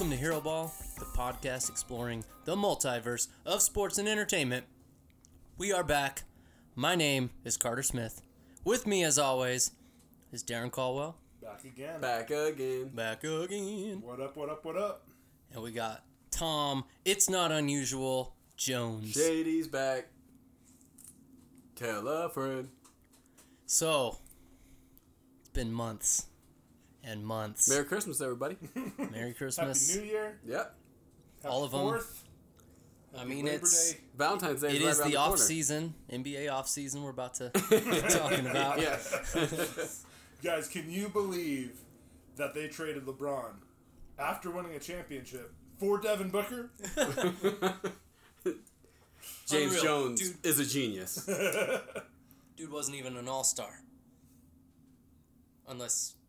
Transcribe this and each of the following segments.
Welcome to Heroball, the podcast exploring the multiverse of sports and entertainment. We are back. My name is Carter Smith. With me, as always, is Darren Caldwell. Back again. Back again. Back again. What up, what up, what up? And we got Tom, it's not unusual, Jones. Shady's back. Tell a friend. So, it's been months and months. Merry Christmas, everybody. Merry Christmas. Happy Christmas. New Year. yep. Happy All of 'em. Fourth. I mean, Labor it's Day. Valentine's Day it is right is the the off corner. season, NBA off season. We're about to be talking about. Yeah. Guys, can you believe that they traded LeBron after winning a championship for Devin Booker? James Unreal. Jones Dude. is a genius. dude wasn't even an all star. Unless, do you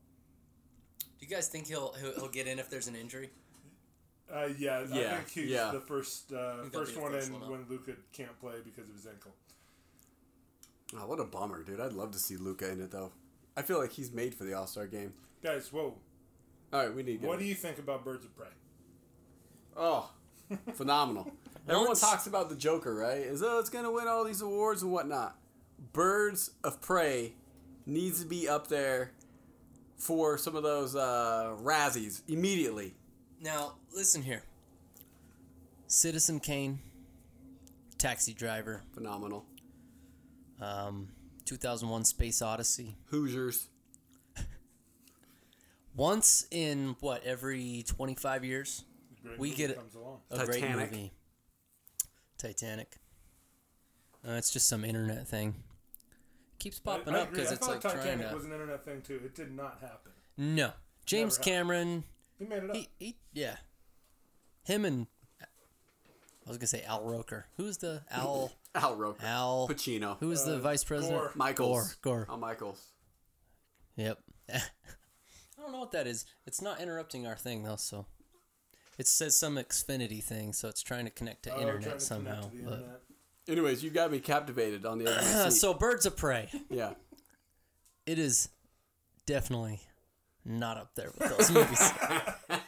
guys think he'll he'll, he'll get in if there's an injury? Uh, yeah, I Yeah, think he's yeah. the first uh, first be the one first in one up. when Luka can't play because of his ankle. Oh, what a bummer, dude. I'd love to see Luka in it, though. I feel like he's made for the All Star game. Guys, whoa! All right, we need to get What him. do you think about Birds of Prey? Oh, phenomenal. Everyone talks about the Joker, right? Is oh, it's gonna win all these awards and whatnot. Birds of Prey needs to be up there for some of those uh, Razzies immediately. Now listen here. Citizen Kane, Taxi Driver, Phenomenal. um, 2001: Space Odyssey. Hoosiers. Once in what every 25 years, Great We movie get it. comes along. a great movie. Titanic. Uh, it's just some internet thing. Keeps popping I, I up because it's thought like Titanic trying to. was an internet thing too. It did not happen. No, James Never happened. Cameron. He made it up. He, he, yeah. Him and I was gonna say Al Roker. Who's the Al? Al Roker. Al. Pacino. Who's the Uh, vice president? Gore. Michaels. Gore. Gore. Al Michaels. Yep. I don't know what that is. It's not interrupting our thing though, so it says some Xfinity thing, so it's trying to connect to Oh, trying to internet connect somehow. to the but- internet. Anyways, you got me captivated on the edge of the seat. so Birds of Prey. yeah. It is definitely not up there with those movies.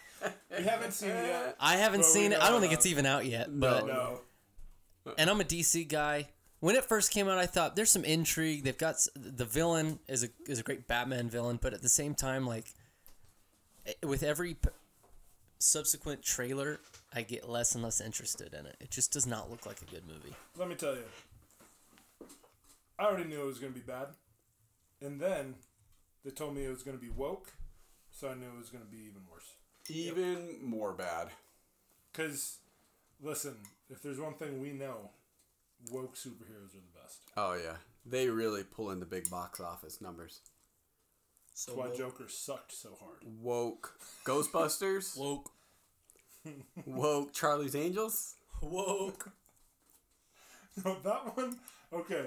We haven't seen it yet. I haven't Well, we seen it. I don't think it's even out yet. But No. and I'm a DC guy. When it first came out, I thought there's some intrigue. They've got s- the villain is a is a great Batman villain, but at the same time, like eh, with every p- subsequent trailer, I get less and less interested in it. It just does not look like a good movie. Let me tell you. I already knew it was going to be bad. And then they told me it was going to be woke, so I knew it was going to be even worse. Even more bad. Because, listen, if there's one thing we know, woke superheroes are the best. Oh yeah. They really pull in the big box office numbers. So That's why Joker sucked so hard. Woke Ghostbusters. woke, Woke Charlie's Angels. woke. No, that one, okay.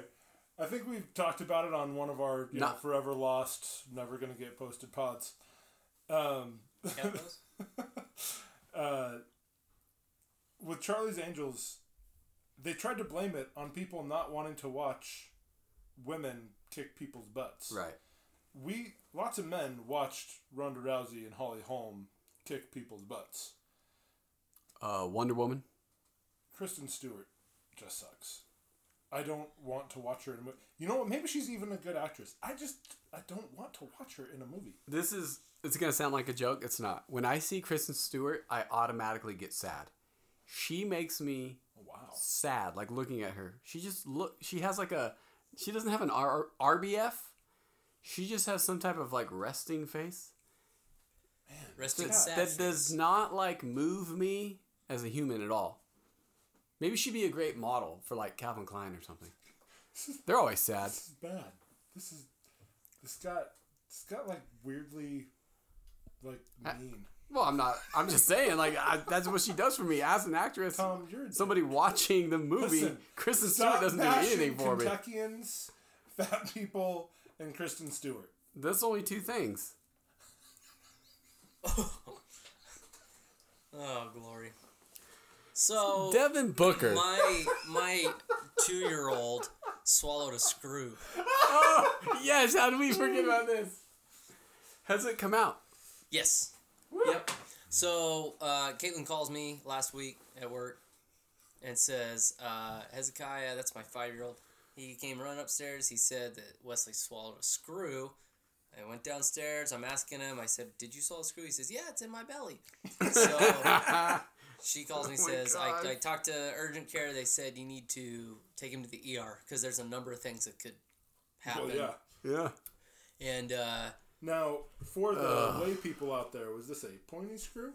I think we've talked about it on one of our you know, Not- forever lost, never going to get posted pods. Um, uh, with Charlie's Angels, they tried to blame it on people not wanting to watch women kick people's butts. Right. We lots of men watched Ronda Rousey and Holly Holm kick people's butts. Uh, Wonder Woman. Kristen Stewart just sucks. I don't want to watch her in a movie. You know what? Maybe she's even a good actress. I just I don't want to watch her in a movie. This is. It's gonna sound like a joke. It's not. When I see Kristen Stewart, I automatically get sad. She makes me Oh, wow. sad, like looking at her. She just look. She has like a. She doesn't have an R- RBF. She just has some type of like resting face. Man, resting That, sad that does not like move me as a human at all. Maybe she'd be a great model for like Calvin Klein or something. They're always sad. This is bad. This is this got this got like weirdly like I- mean. Well, I'm not. I'm just saying, like I, that's what she does for me as an actress. Tom, you're a Somebody watching the movie, Listen, Kristen Stop Stewart doesn't do anything for me. Kentuckians, fat people, and Kristen Stewart. That's only two things. Oh, glory. So Devin Booker. my my two year old swallowed a screw. Oh yes, how did we forget about this? Has it come out? Yes. Yep. So uh, Caitlin calls me last week at work and says, uh, Hezekiah, that's my five year old. He came running upstairs. He said that Wesley swallowed a screw. I went downstairs. I'm asking him. I said, "Did you swallow a screw?" He says, "Yeah, it's in my belly." So she calls me. Oh says, I, "I talked to urgent care. They said you need to take him to the ER because there's a number of things that could happen." Well, yeah. Yeah. And uh, Now, for the lay people out there, was this a pointy screw?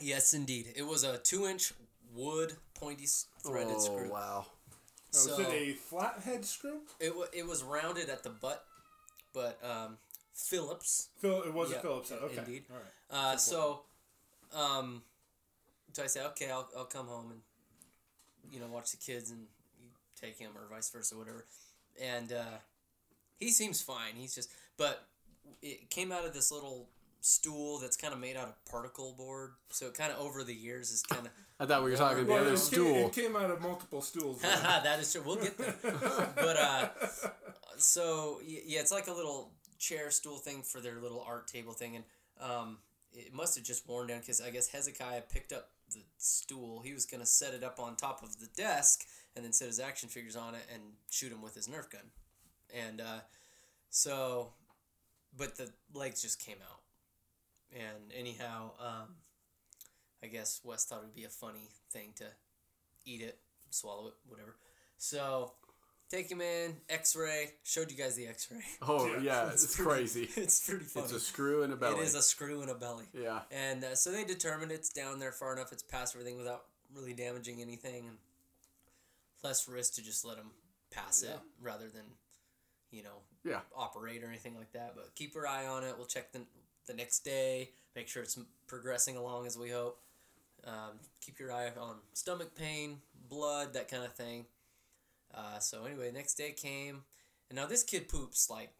yes, indeed, it was a two-inch wood pointy threaded oh screw. wow. So was it a flathead screw? it wa it was rounded at the butt, but um, Phillips. Phil, it was Yeah, a Phillips head. Okay. indeed. All right. Uh, so, um, so I say, okay, I'll, I'll come home and you know watch the kids and take him or vice versa, whatever. And uh, he seems fine. He's just, but it came out of this little stool that's kind of made out of particle board. So it kind of over the years is kind of I thought we were talking the Well, other it, stool. Came, it came out of multiple stools. that is true. We'll get there. but uh, so yeah, it's like a little chair stool thing for their little art table thing, and um, it must have just worn down because I guess Hezekiah picked up the stool. He was gonna set it up on top of the desk and then set his action figures on it and shoot him with his Nerf gun, and uh, so, but the legs just came out, and anyhow, um, I guess Wes thought it would be a funny thing to eat it, swallow it, whatever. So take him in, X-ray. Showed you guys the X-ray. oh Yeah, yeah, it's it's, crazy. it's pretty funny. It's a screw in a belly. It is a screw in a belly. yeah. And uh, so they determined it's down there far enough. It's past everything without really damaging anything, and less risk to just let him pass it rather than, you know, Yeah. operate or anything like that. But keep your eye on it. We'll check the the next day. Make sure it's progressing along as we hope. Um, keep your eye on stomach pain, blood, that kind of thing. Uh, so anyway, next day came, and now this kid poops like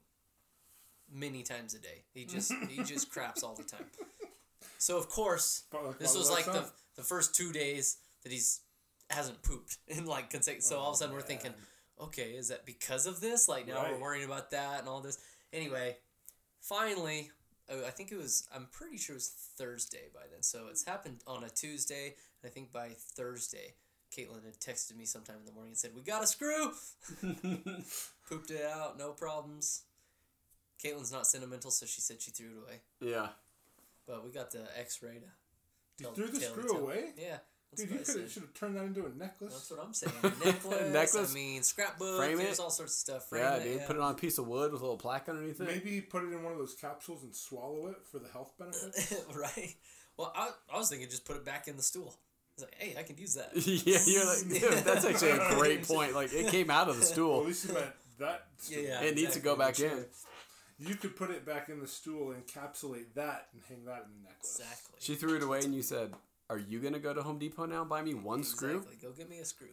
many times a day. He just he just craps all the time. So of course, this was like the the first two days that he's hasn't pooped in like consecutive. So all of a sudden we're thinking, okay, is that because of this? Like now Right. we're worrying about that and all this. Anyway, finally, oh, I think it was. I'm pretty sure it was Thursday by then. So it's happened on a Tuesday, and I think by Thursday, Caitlin had texted me sometime in the morning and said, "We got a screw." Pooped it out, no problems. Caitlin's not sentimental, so she said she threw it away. Yeah. But we got the X-ray to. You threw the screw tell- away? Yeah, that's Dude, you could have should have turned that into a necklace. That's what I'm saying. Necklace. Necklace? I mean, scrapbook. Frame There's it? all sorts of stuff. Frame Yeah, it, dude. yeah. Put it on a piece of wood with a little plaque underneath it. Maybe put it in one of those capsules and swallow it for the health benefits. right. Well, I, I was thinking just put it back in the stool. I like, hey, I can use that. yeah, you're like, dude, that's actually a great point. Like, it came out of the Well, at stool. least you meant that. Yeah, yeah. It needs to go back exactly. in. You could put it back in the stool, encapsulate that, and hang that in the necklace. Exactly. She threw it away, and you said, "Are you gonna go to Home Depot now and buy me one screw?" Go get me a screw.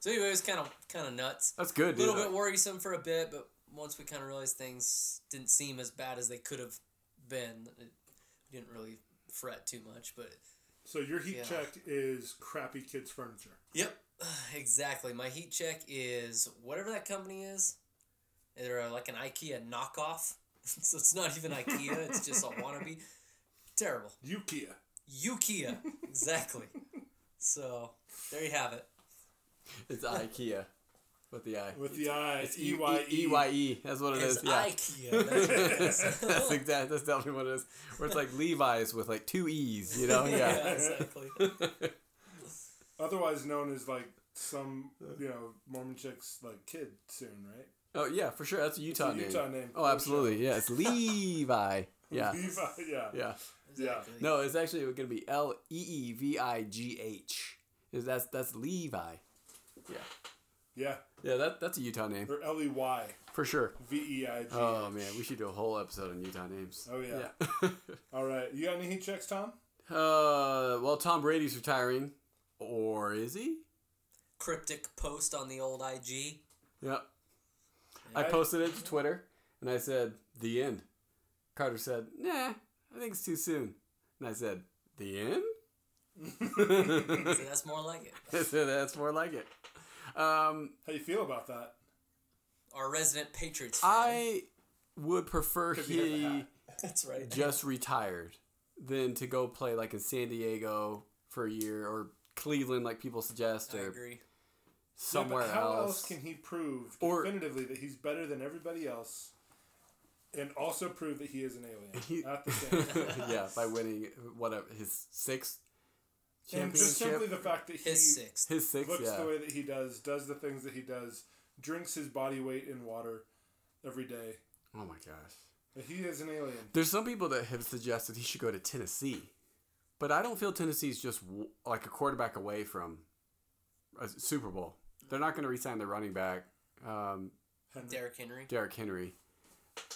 so anyway, it was kind of kind of nuts. That's good, A dude. little bit worrisome for a bit, but once we kind of realized things didn't seem as bad as they could have been, it, we didn't really fret too much. But So your heat Yeah. check is crappy kids furniture. Yep, exactly. My heat check is whatever that company is. They're uh, like an IKEA knockoff, so it's not even IKEA. It's just a wannabe. Terrible. Ukia. Ukia, exactly. So there you have it. It's IKEA with the I. With the I, It's E E Y E Y E. That's what it It's is. Yeah. IKEA. That's what that's exactly. That's definitely what it is. Where it's like Levi's with like two E's. You know? yeah, Yeah. exactly. Otherwise known as like some, you know, Mormon chick's like kid soon, right? oh yeah, for sure. That's a Utah, a name. Utah name, Oh, for absolutely. Yeah, it's Levi. Yeah. Levi, yeah. Yeah. exactly. No, it's actually going to be L E E V I G H. Is that's that's Levi. Yeah. Yeah, Yeah, that that's a Utah name or L E Y for sure. V E I G. Oh man, we should do a whole episode on Utah names. Oh, yeah. All right, you got any heat checks, Tom? uh, well, Tom Brady's retiring, or is he? Cryptic post on the old IG. Yep. I posted it to Twitter and I said, the end. Carter said, nah, I think it's too soon. And I said, the end? So that's more like it. I said, that's more like it. Um, How you feel about that? Our resident Patriots fan. I would prefer he has a he hat. That's right. just retired than to go play like in San Diego for a year or Cleveland, like people suggest, I or agree. somewhere yeah, but how else. else can he prove Or- definitively that he's better than everybody else, and also prove that he is an alien He- at the same time? yeah, by winning whatever his sixth and just simply the fact that he His sixth. his sixth, looks yeah. the way that he does, does the things that he does, drinks his body weight in water every day. Oh my gosh. He is an alien. There's some people that have suggested he should go to Tennessee, but I don't feel Tennessee's just w- like a quarterback away from a Super Bowl. They're not going to re-sign their running back, um, Henry. Derrick Henry. Derrick Henry.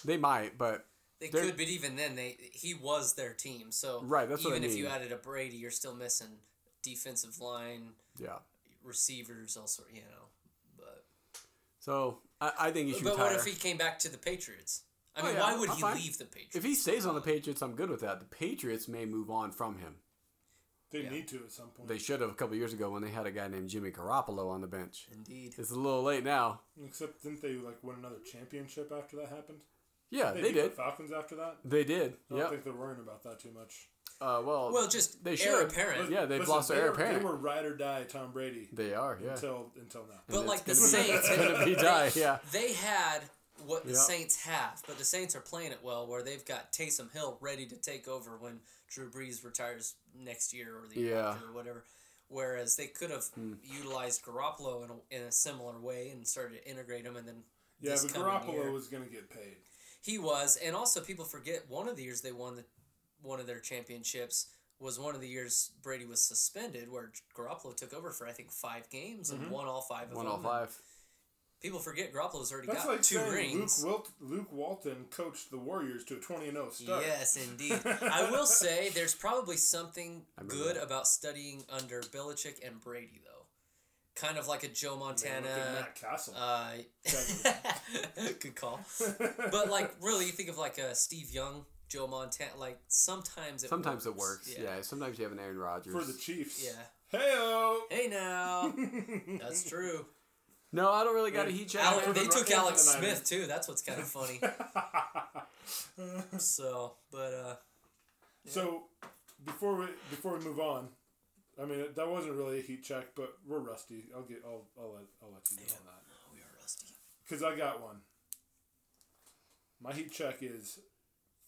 They might, but They They're- could, but even then, they he was their team. So Right, that's what even I if you added a Brady, you're still missing defensive line, yeah. receivers, also you know. But So I, I think he should but retire. what if he came back to the Patriots? I Oh, mean, yeah, why would I'm he fine. leave the Patriots? if he stays on the Patriots, I'm good with that. The Patriots may move on from him. They Yeah. need to at some point. They should have a couple years ago when they had a guy named Jimmy Garoppolo on the bench. Indeed. It's a little late now. Except didn't they like win another championship after that happened? Yeah, They, they beat did. the Falcons after that. They did. I don't Yep. think they're worrying about that too much. Uh, well, Well, just they heir should. apparent. Yeah, they've Listen, lost their heir apparent. They were ride or die Tom Brady They are. Yeah. until until now. But And like it's the gonna be- Saints, it's gonna be die. Yeah. they had what the Yep. Saints have, but the Saints are playing it well, where they've got Taysom Hill ready to take over when Drew Brees retires next year or the year Yeah. after or whatever. Whereas they could have Hmm. utilized Garoppolo in a, in a similar way and started to integrate him, and then Yeah, this but Garoppolo year- was going to get paid. He was, and also people forget one of the years they won the one of their championships was one of the years Brady was suspended, where Garoppolo took over for I think five games and won all five of Mm-hmm. One them. all five. People forget Garoppolo's already That's got like two saying rings. Luke, Wilt, Luke Walton coached the Warriors to a 20 0 start. Yes, indeed. I will say there's probably something good that. about studying under Belichick and Brady, though. Kind of like a Joe Montana. look at Matt Cassel. Uh, good call. But like, really, you think of like a Steve Young, Joe Montana. Like sometimes it Sometimes it works. works. Yeah. Sometimes you have an Aaron Rodgers. for the Chiefs. Yeah. Heyo! Hey now, that's true. No, I don't really got a heat check. Ale- for the they took Ra- Alex for the Niners. Smith too. That's what's kind of funny. so, but uh, So before we before we move on, I mean that wasn't really a heat check, but we're rusty. I'll get I'll I'll let I'll let you get on that oh, we are rusty. because I got one. My heat check is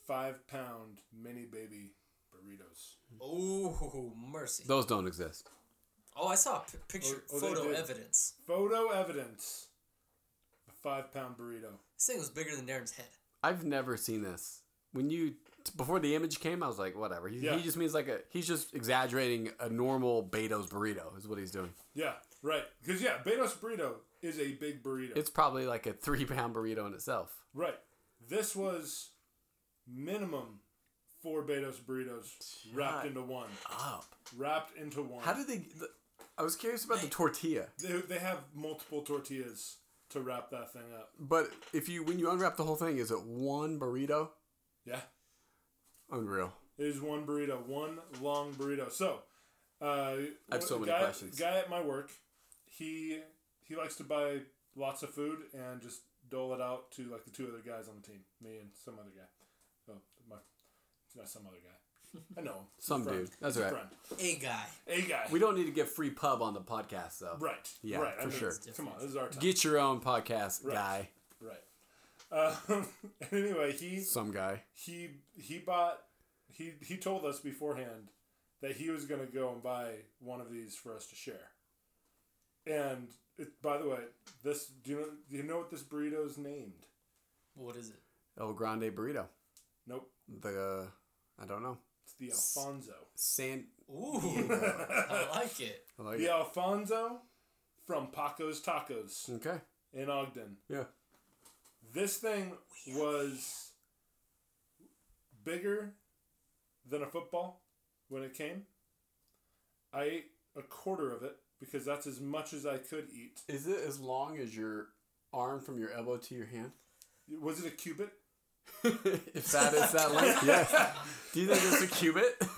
five pound mini baby burritos. Oh mercy. Those don't exist. Oh, I saw a p- picture, Oh, oh, photo did. evidence. Photo evidence. A five pound burrito. This thing was bigger than Darren's head. I've never seen this. When you before the image came, I was like, whatever. He, Yeah. he just means like a. He's just exaggerating a normal Beto's burrito. Is what he's doing. Yeah, right. Because yeah, Beto's burrito is a big burrito. It's probably like a three pound burrito in itself. right. This was minimum four Beto's burritos wrapped Shut into one. Up. Wrapped into one. How did they? The, I was curious about the tortilla. They, they have multiple tortillas to wrap that thing up. But if you when you unwrap the whole thing, is it one burrito? Yeah. Unreal. It is one burrito, one long burrito. So, uh, I have so many guy, questions. Guy at my work, he he likes to buy lots of food and just dole it out to like the two other guys on the team, me and some other guy. Oh, my, it's not some other guy. I know. him. Some friend. dude. That's He's a right. friend. A guy. A guy. We don't need to get free pub on the podcast though. right. Yeah, right. for sure. Come on, this is our time. Get your own podcast, Right. guy. Right. Um, anyway, he Some guy. he he bought he he told us beforehand that he was going to go and buy one of these for us to share. And it, by the way, this do you know do you know what this burrito is named? What is it? El Grande burrito. Nope, The I don't know. it's the Alfonso. San. Ooh, I like it. I like The it. Alfonso from Paco's Tacos Okay. in Ogden. Yeah. This thing was bigger than a football when it came. I ate a quarter of it because that's as much as I could eat. Is it as long as your arm from your elbow to your hand? Was it a cubit? if that is that length, yes. Do you think it's a cubit?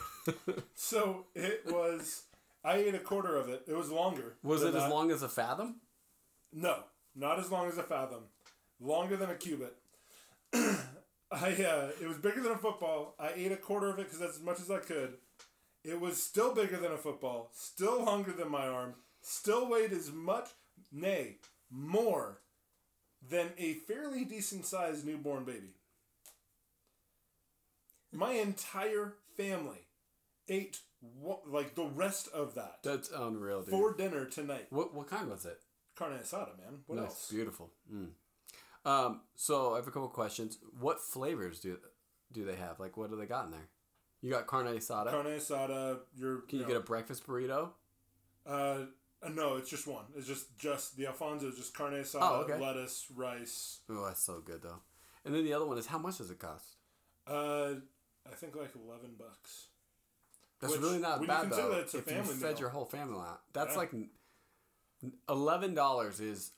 So it was. I ate a quarter of it. It was longer. Was than it as long as a fathom? No, not as long as a fathom. Longer than a cubit. I uh, it was bigger than a football. I ate a quarter of it because that's as much as I could. It was still bigger than a football. Still longer than my arm. Still weighed as much, nay, more than a fairly decent sized newborn baby. My entire family ate what, like the rest of that That's unreal, dude. for dinner tonight. What what kind was it? Carne asada, man. What nice, else? beautiful. Mm. Um, so I have a couple questions. What flavors do do they have? Like, what do they got in there? You got carne asada. Carne asada. You're. Can you know, get a breakfast burrito? Uh, uh, no, it's just one. It's just just the Alfonso. Just carne asada, Oh, okay. lettuce, rice. Oh, that's so good though. And then the other one is how much does it cost? Uh, I think like eleven bucks. That's Which, really not bad though. that it's a if you fed meal. your whole family out, that's Yeah. like eleven dollars is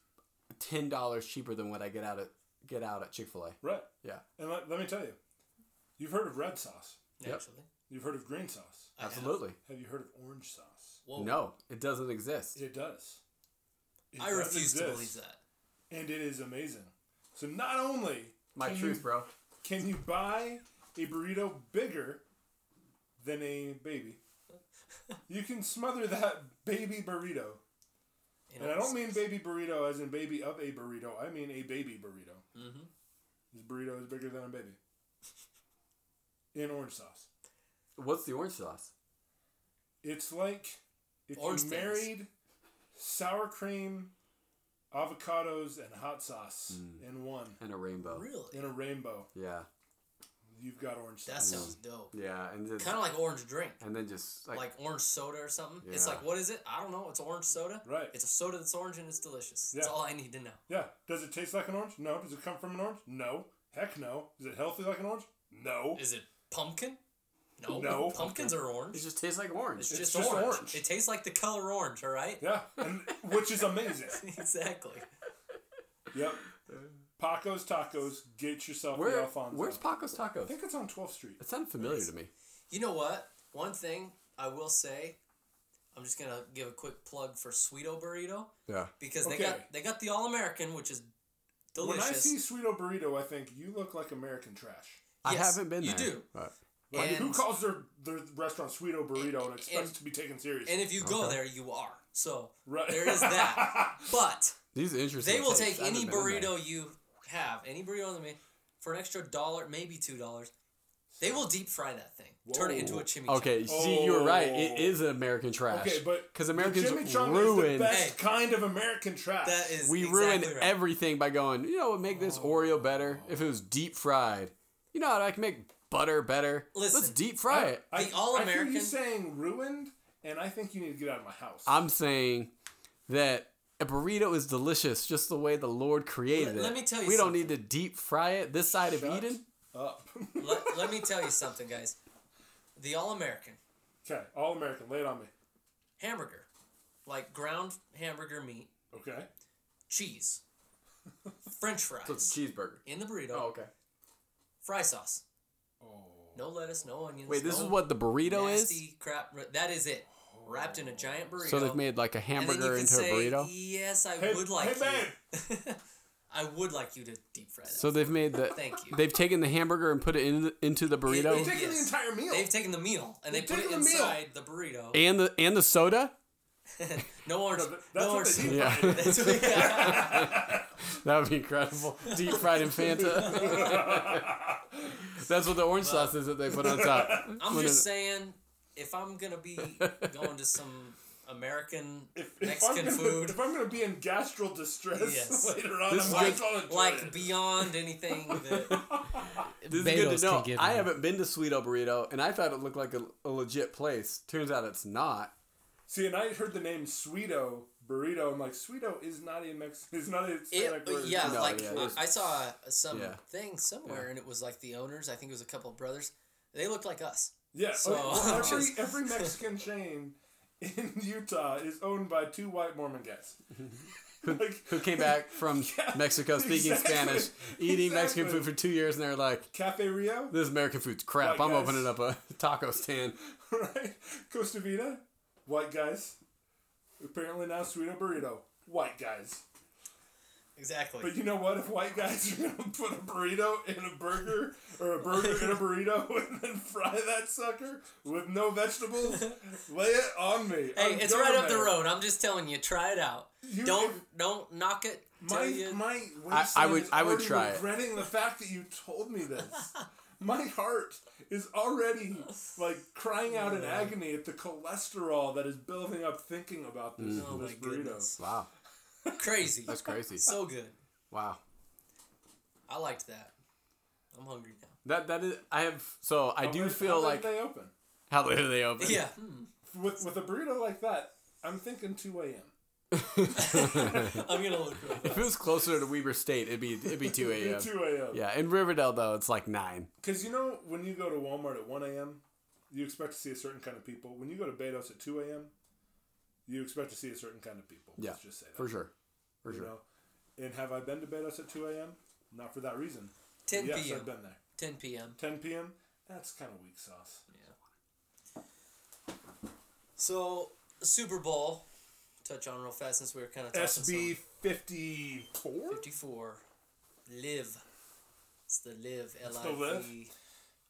ten dollars cheaper than what I get out at get out at Chick Fil A. Right. Yeah, And let, let me tell you, you've heard of red sauce. Yep. Actually, You've heard of green sauce. I absolutely. Have you heard of orange sauce? Whoa. No, it doesn't exist. It does. It I does refuse to believe that. And it is amazing. So not only My truth, you, bro. can you buy a burrito bigger than a baby, you can smother that baby burrito. You And I don't mean baby burrito as in baby of a burrito. I mean a baby burrito. Mhm. This burrito is bigger than a baby. In orange sauce. What's the orange sauce? It's like if Orange you things. married sour cream, avocados, and hot sauce Mm. in one. And a rainbow. Really? In a rainbow. Yeah, You've got orange That sauce. sounds dope. yeah, and then Kind of like orange drink, and then just like, like orange soda or something. It's like what is it? I don't know. It's orange soda. Right. It's a soda that's orange and it's delicious. That's Yeah. all I need to know. Yeah. Does it taste like an orange? No. Does it come from an orange? No. Heck no. Is it healthy like an orange? No. Is it pumpkin? No. No. Pumpkins are orange. it just tastes like orange. It's, It's just, just orange. orange. It tastes like the color orange. All right. Yeah. And which is amazing. exactly. Yep. Paco's Tacos. Get yourself the Where, Alfonso. where's Paco's Tacos? I think it's on 12th Street. It sounded familiar to me. You know what? One thing I will say, I'm just gonna give a quick plug for Sweeto Burrito Yeah. because they Okay. got they got the All American, which is delicious. When I see Sweeto Burrito, I think you look like American trash. I haven't been there. you there. do. but- Like, who calls their, their restaurant Sweeto Burrito and, expects and- to be taken seriously? and if you go Okay. there, you are. So right. there is that. but These are interesting. they will takes. take any haven't been in there. burrito you have, any burrito on the menu, for an extra dollar, maybe two dollars. They will deep fry that thing, turn it into a chimichurri. Okay, see, you were right. It is Oh. is American trash. Okay, but because the Americans chimichurri is the best Hey. kind of American trash. That is we exactly ruin right. everything by going. You know what? Make this oh. Oreo better if it was deep fried. You know how I can make butter better. Let's Listen, deep fry I, it. I, The All-American- I hear you saying ruined, and I think you need to get out of my house. I'm saying that a burrito is delicious just the way the Lord created Let- it. let me tell you we don't need to deep fry it this side of Eden. up. let, let me tell you something, guys. The All American okay, all American. Lay it on me. hamburger, like ground hamburger meat, Okay. cheese, French fries So it's a cheeseburger. in the burrito, Oh, okay. fry sauce, Oh. no lettuce, no onions. Wait, this no is what the burrito is. nasty crap. That is it, wrapped in a giant burrito. So they've made like a And then you hamburger into say, a burrito. Yes, I Hey, would like hey, you. I would like you to deep fry that. So they've made the. Thank you. They've taken the hamburger and put it in the, into the burrito They've taken the entire meal. They've taken the meal and they They've put it taken the meal. inside the burrito. and the and the soda. no orange. No, that- that's no what orange. they Yeah. fried. That's what- yeah. That would be incredible. Deep fried in Fanta. That's what the orange sauce is that they put on top. I'm When just it- saying, if I'm gonna be going to some American If, if Mexican gonna, food, If I'm going to be in gastral distress Yes. later on, This I is might good. as well enjoy like it. beyond anything that This is good to know. give I me. haven't been to Sweeto Burrito, and I thought it looked like a, a legit place. Turns out it's not. See, and I heard the name Sweeto burrito. I'm like, Sweeto is not a Mex. It's not a It, Hispanic word. yeah, No, like yeah, I- I saw some Yeah. thing somewhere, and it was like the owners. I think it was a couple of brothers. They looked like us. Yeah, So- okay, well, every Just- every Mexican chain in Utah is owned by two white Mormon guys. like Who came back from Mexico speaking exactly, Spanish, eating Mexican food for two years, and they're like, Cafe Rio, "This American food's crap. White I'm guys. opening up a taco stand." right? Costa Vida, white guys. Apparently now Sweeto burrito, white guys. Exactly. But you know what? If white guys are gonna put a burrito in a burger or a burger in a burrito and then fry that sucker with no vegetables, lay it on me. hey, I'm it's right up the road. I'm just telling you, try it out. You- don't don't knock it. My you- my I- I waistline would- is I would already try it. regretting the fact that you told me this. my heart is already like crying out in agony at the cholesterol that is building up thinking about this, oh this my burrito. goodness, Wow, crazy. that's crazy. so good. Wow. I liked that. I'm hungry now. That that is. I have. So I How do late- feel how late like they open how late are they open? Yeah. hmm. with with a burrito like that. I'm thinking two a.m. I'm gonna look. real If it was closer to Weber State, it'd be it'd be two a.m. Two a.m. Yeah, in Riverdale though, it's like nine. Because you know when you go to Walmart at one a.m., you expect to see a certain kind of people. When you go to Betos at two a.m., you expect to see a certain kind of people. Yeah, Let's just say that. for sure, for You sure. know, and have I been to Betos at two a.m.? Not for that reason. 10 yes, p.m. I've been there. 10 p.m. 10 p.m. That's kind of weak sauce. Yeah. So Super Bowl. Touch on real fast since we were kind of talking. About. SB fifty four. 54. Live. It's the live. L the Live?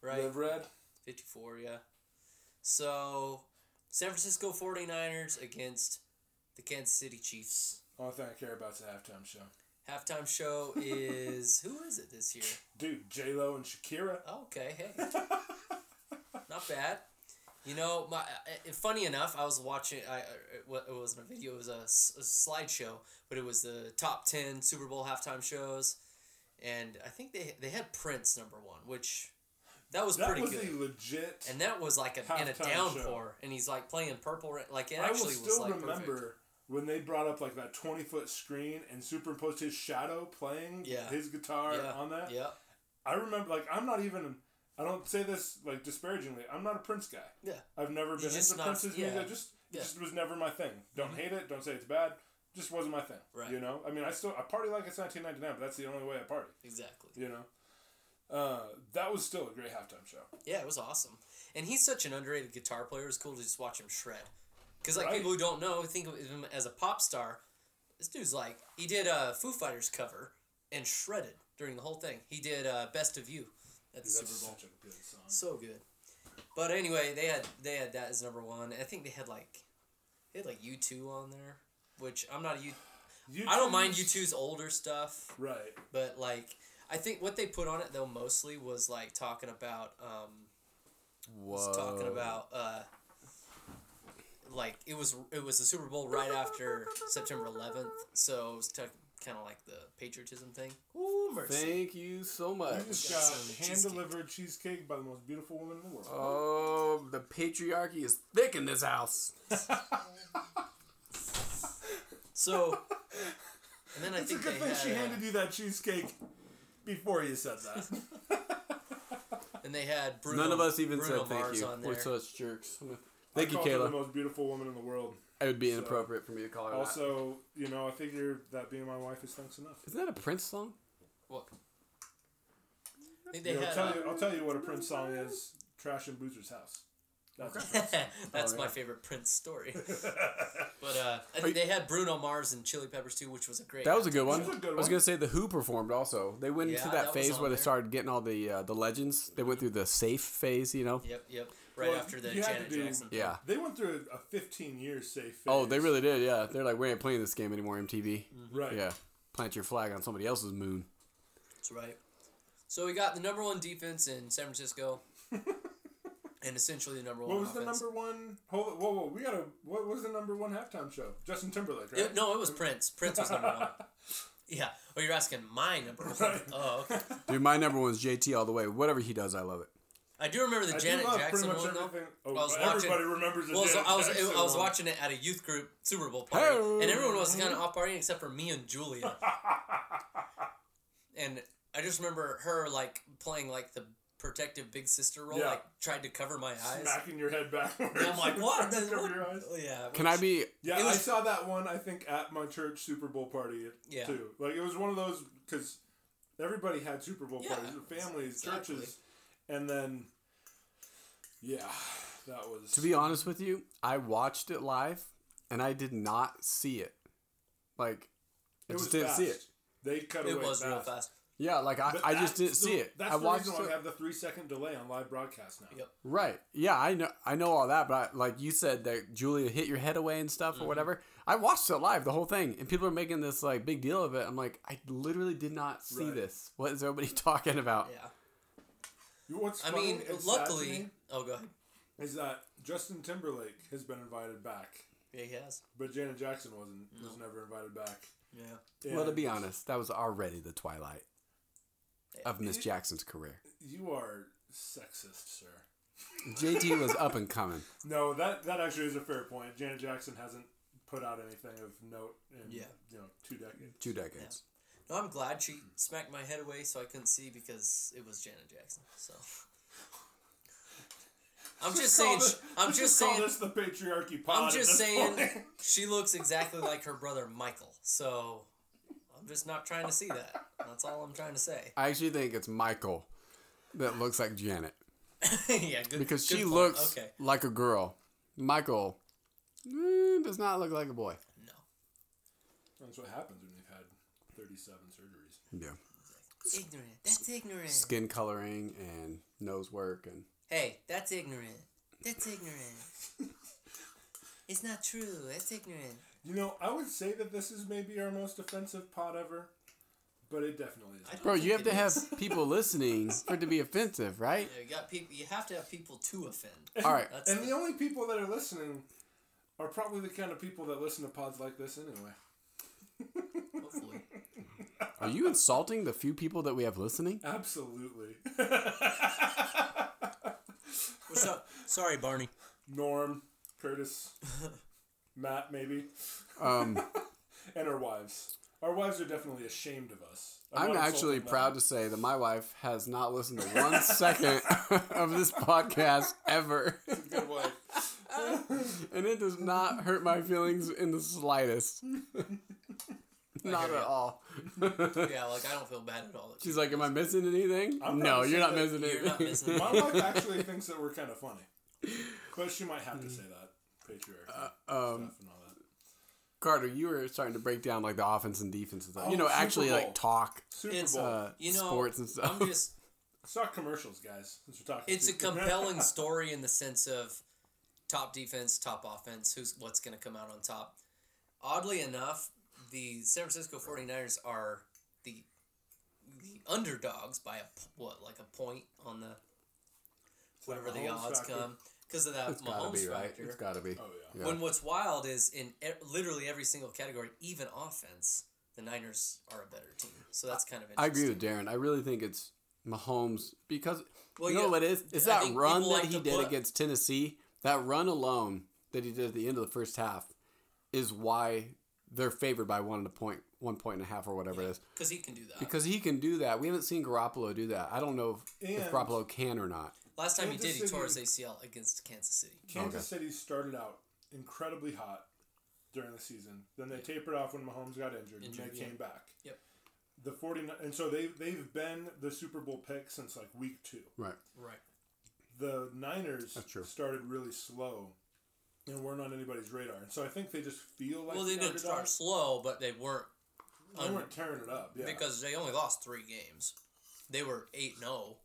Right. Live red. 54, yeah. So, San Francisco 49ers against the Kansas City Chiefs. Only thing I care about is the halftime show. Halftime show is. who is it this year? Dude, J Lo and Shakira. Oh, okay, hey. Not bad. You know, my uh, funny enough, I was watching. I it it wasn't a video; it was a slideshow. But it was the top ten Super Bowl halftime shows, and I think they they had Prince number one, which that was That pretty was good. a legit. and that was like a, in a downpour, and he's like playing purple. Like it I will actually was still like remember perfect. When they brought up like that twenty foot screen and superimposed his shadow playing Yeah. his guitar Yeah, on that. yeah, I remember like I'm not even. I don't say this like disparagingly. I'm not a Prince guy. yeah. I've never been into not- Prince's yeah. music. Just Yeah. just was never my thing. Don't hate it. Don't say it's bad. Just wasn't my thing. Right. You know. I mean, I still I party like it's 1999, but that's the only way I party. Exactly. You know. Uh, that was still a great halftime show. Yeah, it was awesome. And he's such an underrated guitar player. It was cool to just watch him shred. Because like Right. people who don't know think of him as a pop star. This dude's like he did a Foo Fighters cover and shredded during the whole thing. He did uh, "Best of You" at the Dude, that's Super Bowl. good. So good. But anyway, they had they had that as number one. I think they had like they had like U two on there, which I'm not a U. I don't mind U U2's- older stuff, Right. but like I think what they put on it though mostly was like talking about um was talking about uh like it was it was the Super Bowl right after September 11th, so it was kind of like the patriotism thing. Ooh, mercy. Thank you so much. You just got got hand cheesecake. delivered cheesecake by the most beautiful woman in the world. Oh, the patriarchy is thick in this house. So and then I it's a think good they thing had, she uh, handed you that cheesecake before you said that. and they had Bruno, None of us even Bruno said thank Mars you. on We're such jerks. I Thank you, called her The Kayla. most beautiful woman in the world. It would be so- inappropriate for me to call her that. Also, you know, I figure that being my wife is thanks enough. Isn't that a Prince song? What? I think they You know, had. I'll, uh, tell you, I'll tell you what a Prince song is. Trash and Boozer's house. That's a That's Oh, my yeah. favorite Prince story. but uh, I think they had Bruno Mars and Chili Peppers too, which was a great. That was a good one. Was a good I was one. gonna say the Who performed also. They went Yeah, into that that phase on where they started getting all the uh, the legends. They went through the safe phase, you know. Yep, yep. Right Well, after the you had Janet to do- Jackson. Yeah. They went through a 15 year safe phase. Oh, they really did. Yeah, they're like, we ain't playing this game anymore, MTV. Mm-hmm. Right. Yeah, plant your flag on somebody else's moon. That's right. So we got the number one defense in San Francisco, and essentially the number one. What was the offense. number one? Hold it, whoa, whoa. We gotta. What was the number one halftime show? Justin Timberlake, right? It- no, it was Prince. Prince was number one. Yeah. Oh, you're asking my number one. Right. Oh, okay. Dude, my number one's JT all the way. Whatever he does, I love it. I do remember the I do Janet love Jackson pretty much one though. Oh, I was everybody watching- remembers the Well, so I was Jackson I was watching it at a youth group Super Bowl party, Hey. and everyone was kind of off partying except for me and Julia. and I just remember her like playing like the protective big sister role, Yeah. like tried to cover my eyes. smacking your head backwards. And I'm like, what? Cover What? your eyes. Yeah. Can I be? Yeah, was- I saw that one. I think at my church Super Bowl party Yeah. too. Like it was one of those because everybody had Super Bowl Yeah, parties, families, exactly. churches, and then yeah, that was To be honest with you, I watched it live and I did not see it. Like, I It just didn't fast. see it. They cut It away was real fast. fast. Yeah, like I, I just didn't see it. That's I the watched reason why it. we have the three second delay on live broadcast now. Yep. Right. Yeah, I know. I know all that, but I, like you said, that Julia hit your head away and stuff Mm-hmm. or whatever. I watched it live, the whole thing, and people are making this like big deal of it. I'm like, I literally did not see Right. this. What is everybody talking about? Yeah. You know What's I mean, and sad to luckily. me Oh, go ahead. is that Justin Timberlake has been invited back, Yeah, he has. but Janet Jackson wasn't. Was never invited back. Yeah. Well, to be honest, that was already the twilight of Miss Jackson's career. you are sexist, sir. JT was up and coming. No, that that actually is a fair point. Janet Jackson hasn't put out anything of note in Yeah. you know two decades. Two decades. No, I'm glad she smacked my head away so I couldn't see because it was Janet Jackson. So. I'm just call saying. this- I'm let's just call saying. this the patriarchy pod. I'm just saying. point. She looks exactly like her brother Michael. So. I'm just not trying to see that. That's all I'm trying to say. I actually think it's Michael that looks like Janet yeah, good. because good she point. looks Okay. like a girl. Michael mm, does not look like a boy. No. That's what happens when you've had thirty-seven surgeries. Yeah. Ignorant. That's ignorant. Skin coloring and nose work and Hey, that's ignorant. That's ignorant. it's not true. That's ignorant. You know, I would say that this is maybe our most offensive pod ever, but it definitely is. Bro, you have it to have people listening for it to be offensive, right? Yeah, you got people. You have to have people to offend. All right. That's And the only people that are listening are probably the kind of people that listen to pods like this anyway. Hopefully. Are you insulting the few people that we have listening? Absolutely. What's up? Sorry, Barney. Norm, Curtis, Matt, maybe, Um, and our wives. Our wives are definitely ashamed of us. I'm not actually proud to say that my wife has not listened to one second of this podcast ever. Good wife. and it does not hurt my feelings in the slightest. Not at ya. all. Yeah, like I don't feel bad at all. She's like, Am I missing anything? I'm no, proud you're not that missing you're anything. not missing My wife actually thinks that we're kind of funny, but she might have to say that patriarchy um, stuff and all that. Carter, you were starting to break down like the offense and defense and stuff. Oh, you know, Super actually Bowl. like talk Super It's, Bowl. uh, You know, sports and stuff. I'm just. Stock commercials, guys. Since we're talking, It's a Super- compelling story in the sense of top defense, top offense. Who's what's going to come out on top? Oddly enough, the San Francisco 49ers are the the underdogs by a p- what like a point on the whatever the odds factor. come because of that it's gotta Mahomes be right. factor. It's gotta be. Oh yeah. Yeah. When what's wild is in e- literally every single category, even offense, the Niners are a better team. So that's kind of interesting. I agree with Darren. I really think it's Mahomes because Well, you know yeah, what it is? It's I that run that like he did put- against Tennessee. That run alone that he did at the end of the first half is why they're favored by one and a point, one point and a half, or whatever it is. because he can do that. Because he can do that. We haven't seen Garoppolo do that. I don't know if, if Garoppolo can or not. Last time he Kansas did, he tore his ACL against Kansas City. Kansas City started out incredibly hot during the season. Then they tapered off when Mahomes got injured, Injured, and they yeah. came back. Yep. The 49 and so they they've been the Super Bowl pick since like week 2. Right. Right. The Niners started really slow and weren't on anybody's radar. And so I think they just feel like Well, they the didn't start slow, but they weren't They un- weren't tearing it up. Yeah. because they only lost three games. They were eight zero.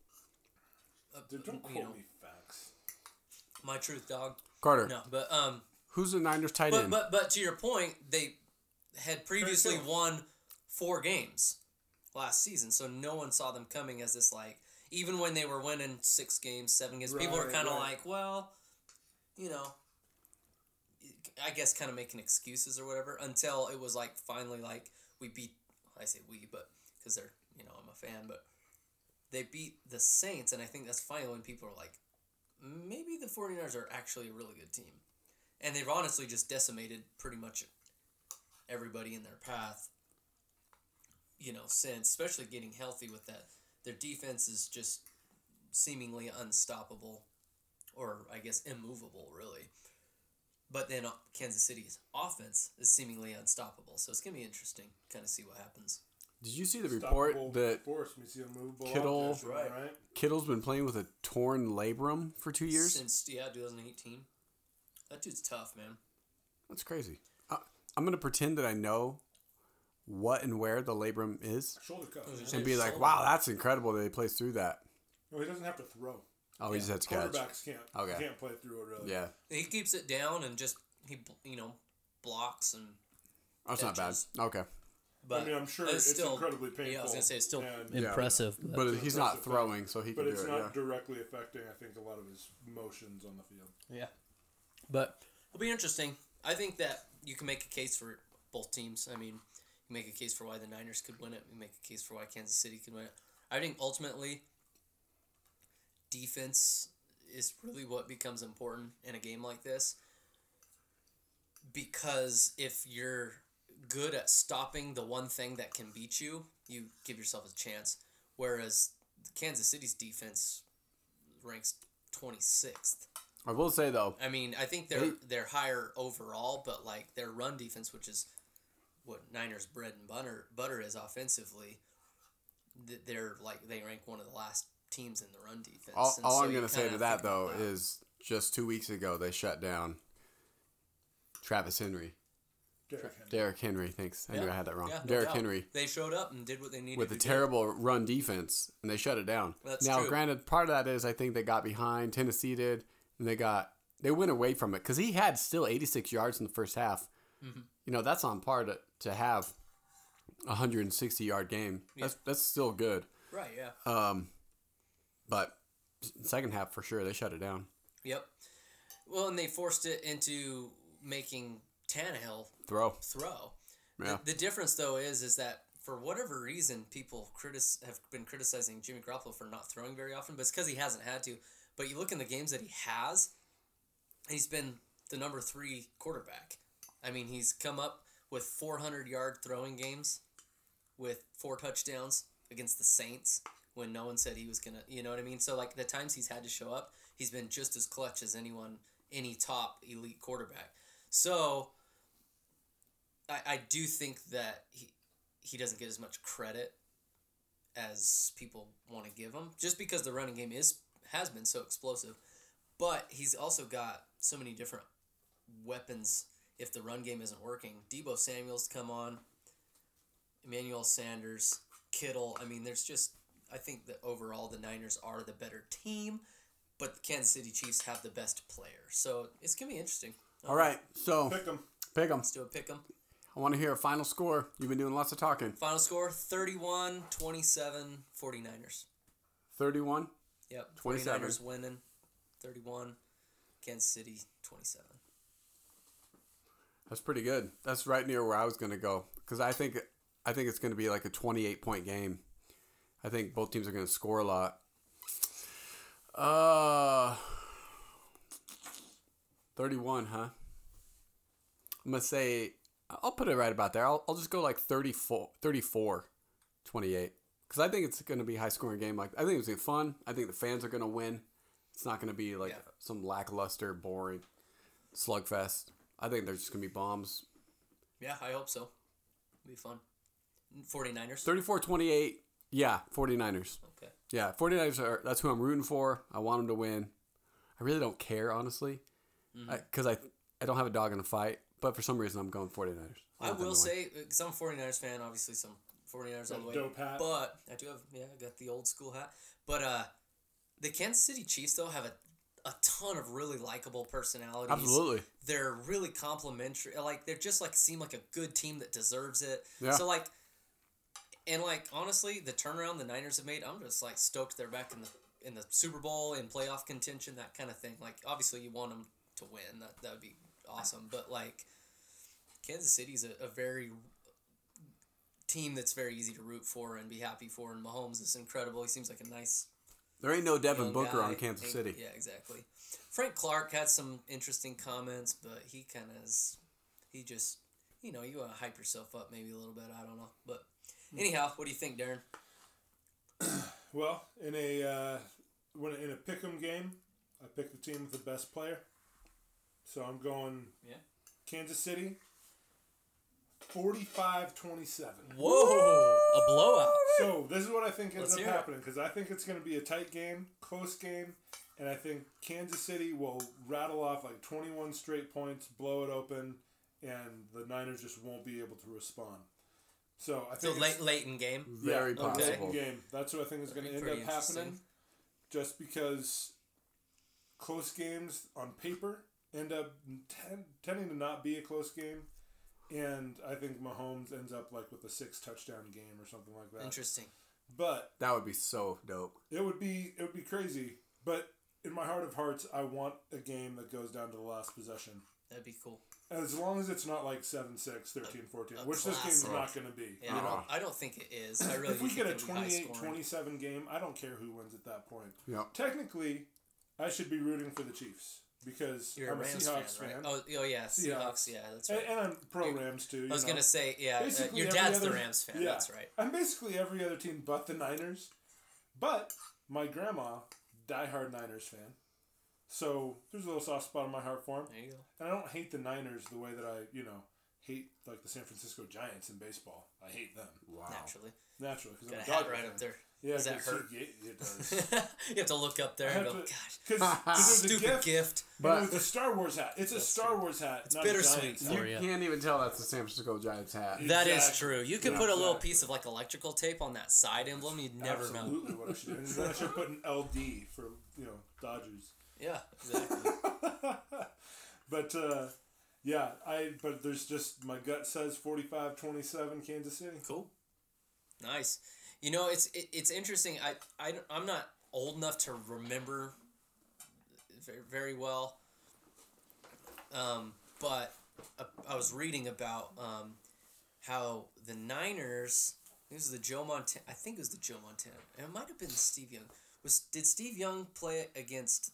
Dude, don't you quote know. me facts. My truth, dog. Carter, No, but um, who's the Niners tight but end? but but to your point, they had previously won four games last season, so no one saw them coming as this like. Even when they were winning six games, seven games, people were kind of right. like, well, you know, I guess kind of making excuses or whatever. Until it was like finally like we beat. I say we, but because they're you know I'm a fan, but they beat the Saints, and I think that's finally when people are like, maybe the 49ers are actually a really good team. And they've honestly just decimated pretty much everybody in their path, you know, since, especially getting healthy with that. Their defense is just seemingly unstoppable, or I guess immovable, really. But then uh, Kansas City's offense is seemingly unstoppable. So it's going to be interesting kind of see what happens. Did you see the report Stoppable that force means you Kittle- objects, am I Right. right? Kittle's been playing with a torn labrum for two years? Since, yeah, 2018. That dude's tough, man. That's crazy. I, I'm gonna pretend that I know what and where the labrum is, Shoulder cuff. Those are man. Same and be like, shoulder. "Wow, that's incredible that he plays through that." No, he doesn't have to throw. Oh, he just had to catch. Quarterbacks can't. Okay. Can't play through it really. Yeah, He keeps it down and just, he, you know, blocks and. Oh, that's not bad. Okay, But I mean, I'm sure it's it's, still, incredibly painful. Yeah, I was going to say it's still and- Yeah. impressive. But, but he's not impressive throwing, so he but can it's do it. not Yeah. directly affecting, I think, a lot of his motions on the field. yeah. But it'll be interesting. I think that you can make a case for both teams. I mean, you make a case for why the Niners could win it. You make a case for why Kansas City could win it. I think ultimately, defense is really what becomes important in a game like this. Because if you're good at stopping the one thing that can beat you, you give yourself a chance. Whereas Kansas City's defense ranks 26th. I will say though, I mean, I think they're They- they're higher overall, but like their run defense, which is what Niners bread and butter butter is offensively, th- they're like they rank one of the last teams in the run defense. all, all so I'm gonna say to that though about is just two weeks ago they shut down Travis Henry, Derrick Henry. Derrick Henry. Thanks, I knew I had that wrong. yeah, no Derrick doubt. Henry They showed up and did what they needed with to a do. terrible run defense, and they shut it down. That's now, true. granted, part of that is I think they got behind. Tennessee did, and they got they went away from it because he had still 86 yards in the first half. Mm-hmm. You know that's on par to, to have a 160 yard game. That's that's still good. Right. Yeah. Um, but second half for sure they shut it down. Yep. Well, and they forced it into making Tannehill Throw. throw. Yeah. The, the difference though is is that for whatever reason people critis- have been criticizing Jimmy Garoppolo for not throwing very often, but it's because he hasn't had to. But you look in the games that he has, he's been the number three quarterback. I mean, he's come up with 400 yard throwing games, with four touchdowns against the Saints when no one said he was gonna. You know what I mean? So like the times he's had to show up, he's been just as clutch as anyone, any top elite quarterback. So I, I do think that he he doesn't get as much credit as people want to give him, just because the running game is has been so explosive. But he's also got so many different weapons. If the run game isn't working, Deebo Samuel's come on, Emmanuel Sanders, Kittle. I mean, there's just I think that overall the Niners are the better team, but the Kansas City Chiefs have the best player. So it's gonna be interesting. All right, so Pick them. pick 'em. Let's do a pick 'em. I want to hear a final score. You've been doing lots of talking. Final score 31 27 49ers. 31. Yep. 27. 49ers winning 31. Kansas City 27. That's pretty good. That's right near where I was going to go because I think I think it's going to be like a 28 point game. I think both teams are going to score a lot. Uh 31, huh? I'm going to say I'll put it right about there. I'll, I'll just go like 34 34 28 cuz I think it's going to be a high scoring game like I think it's going to be fun. I think the fans are going to win. It's not going to be like Yeah. some lackluster boring slugfest. I think there's just going to be bombs. Yeah, I hope so. It'll be fun. 49ers. 34 28. Yeah, 49ers. Okay. Yeah, 49ers are that's who I'm rooting for. I want them to win. I really don't care honestly. Mm-hmm. Cuz I, I don't have a dog in the fight, but for some reason I'm going 49ers. I want them will say, because I'm a 49ers fan, obviously some 49ers all the way. Dope hat. But I do have, yeah, I got the old school hat. But uh, the Kansas City Chiefs, though, have a, a ton of really likable personalities. Absolutely. They're really complimentary. Like, they're just like, seem like a good team that deserves it. Yeah. So, like, and like, honestly, the turnaround the Niners have made, I'm just like stoked they're back in the in the Super Bowl in playoff contention, that kind of thing. Like, obviously, you want them to win. That that would be awesome. But like, Kansas City's a, a very team that's very easy to root for and be happy for. And Mahomes is incredible. He seems like a nice There ain't no Devin Booker guy. on Kansas City. Yeah, exactly. Frank Clark had some interesting comments, but he kind of. He just, you know, you want to hype yourself up maybe a little bit. I don't know, but anyhow, what do you think, Darren? Well, in a uh, when in a pick'em game, I pick the team with the best player. So I'm going Yeah. Kansas City. 45-27. Whoa, a blowout. So this is what I think ends Let's up happening because I think it's going to be a tight game, close game, and I think Kansas City will rattle off like 21 straight points, blow it open, and the Niners just won't be able to respond. So I So think late, late in game. Very yeah, a late possible. game. That's what I think is going to end up happening. Just because close games on paper end up ten, tending to not be a close game, and I think Mahomes ends up like with a six touchdown game or something like that. Interesting. But That would be so dope. it would be it would be crazy. But in my heart of hearts, I want a game that goes down to the last possession. That'd be cool. As long as it's not like 7-6, 13-14, a which this game's classic. not going to be. Yeah, you I, don't, I don't think it is. I really if we get a think it'll be high scoring. 28-27 game, I don't care who wins at that point. Yep. Technically, I should be rooting for the Chiefs because You're I'm a a Rams Seahawks fan, fan. right? Oh, oh yeah, Seahawks. Seahawks. Yeah, that's And, right. and I'm pro Rams too. I was you gonna say, yeah, uh, your every dad's the Rams fan. yeah. That's right. I'm basically every other team but the Niners. But my grandma, diehard Niners fan. So there's a little soft spot in my heart for him. There you go. And I don't hate the Niners the way that I, you know, hate like the San Francisco Giants in baseball. I hate them Wow. Naturally, naturally because I'm a a hat Dodger right fan. up there. Yeah, Does that 'cause hurt? It, it does. you have to look up there and go, to- gosh, Because there's a stupid gift. gift. But But- it's a Star Wars hat. It's a Star Wars hat. It's not bittersweet A for hat. You can't even tell that's the San Francisco Giants hat. That is true. You could Yeah, put a little exactly. piece of like electrical tape on that side emblem. You'd never know. Absolutely what I should do. And then I should put an LD for you know Dodgers. Yeah, exactly. But uh, yeah, I but there's just my gut says 45-27 Kansas City. cool. Nice. You know, it's it, it's interesting. I I I'm not old enough to remember very, very well. Um, but uh, I was reading about um, how the Niners. This is the Joe Montana. I think it was the Joe Montana. It might have been Steve Young. Was did Steve Young play against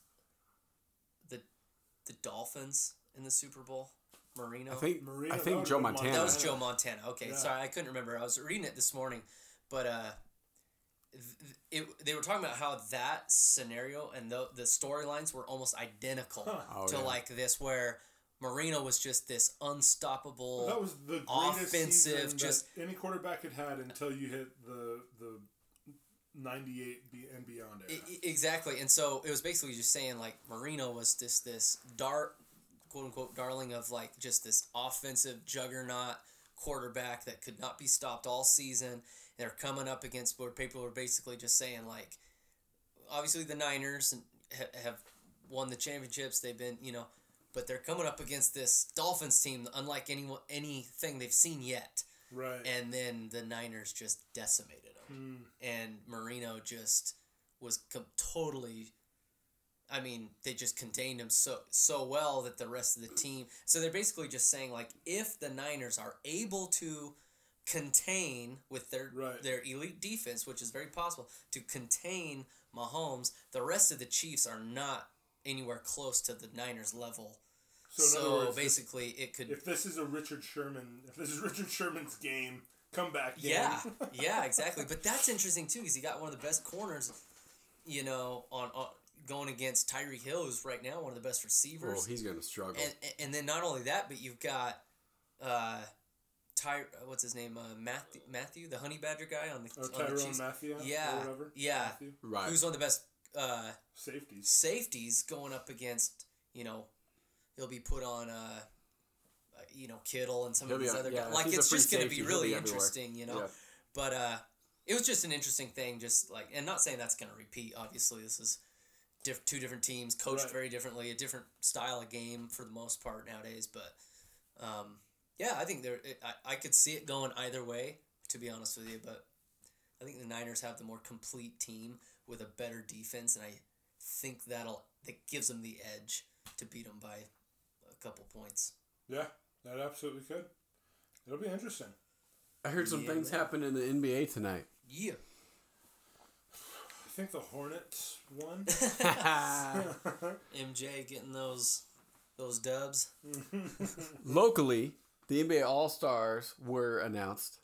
the Dolphins in the Super Bowl? Marino. I think Marino, I think Joe been Montana. That was Joe Montana. Okay, Yeah. sorry, I couldn't remember. I was reading it this morning, but uh, th- it, they were talking about how that scenario and the the storylines were almost identical Oh, to yeah. like this, where Marino was just this unstoppable. That was the greatest offensive, season just- any quarterback had had until you hit the the ninety eight and beyond era. I- I- exactly, and so it was basically just saying like Marino was this this dart, quote unquote, darling of like just this offensive juggernaut quarterback that could not be stopped all season. They're coming up against where people were basically just saying like, obviously the Niners have won the championships. They've been you know, but they're coming up against this Dolphins team unlike any anything they've seen yet. right. And then the Niners just decimated them, and Marino just was com- totally. I mean, they just contained him so so well that the rest of the team. So they're basically just saying like, if the Niners are able to contain with their Right. their elite defense, which is very possible, to contain Mahomes, the rest of the Chiefs are not anywhere close to the Niners level. so So, words, basically, it could if this is a Richard Sherman, if this is Richard Sherman's game, comeback game. Yeah, yeah, exactly. But that's interesting too, because he got one of the best corners, you know, on, on going against Tyreek Hill, who's right now one of the best receivers. Well, he's gonna struggle. and and then not only that, but you've got uh, Ty, what's his name, uh, Mathieu, Mathieu, the Honey Badger guy on the, Or on the Tyrone Mathieu. Yeah, Or whatever. yeah. Mathieu. right. who's one of the best uh, Safeties. safeties going up against, you know, he'll be put on. Uh, uh, you know Kittle and some He'll of these on- other yeah, guys. Like it's just going to be really be interesting, you know. Yeah. But uh, it was just an interesting thing, just like, and not saying that's going to repeat. Obviously, this is diff- two different teams, coached Right. very differently, a different style of game for the most part nowadays. But um, yeah, I think there, it, I, I could see it going either way. To be honest with you, but I think the Niners have the more complete team with a better defense, and I think that'll that gives them the edge to beat them by a couple points. Yeah, that absolutely could. It'll be interesting. I heard some Yeah, things man. happen in the NBA tonight. Yeah. I think the Hornets won. MJ getting those those dubs. Locally, the NBA All Stars were announced,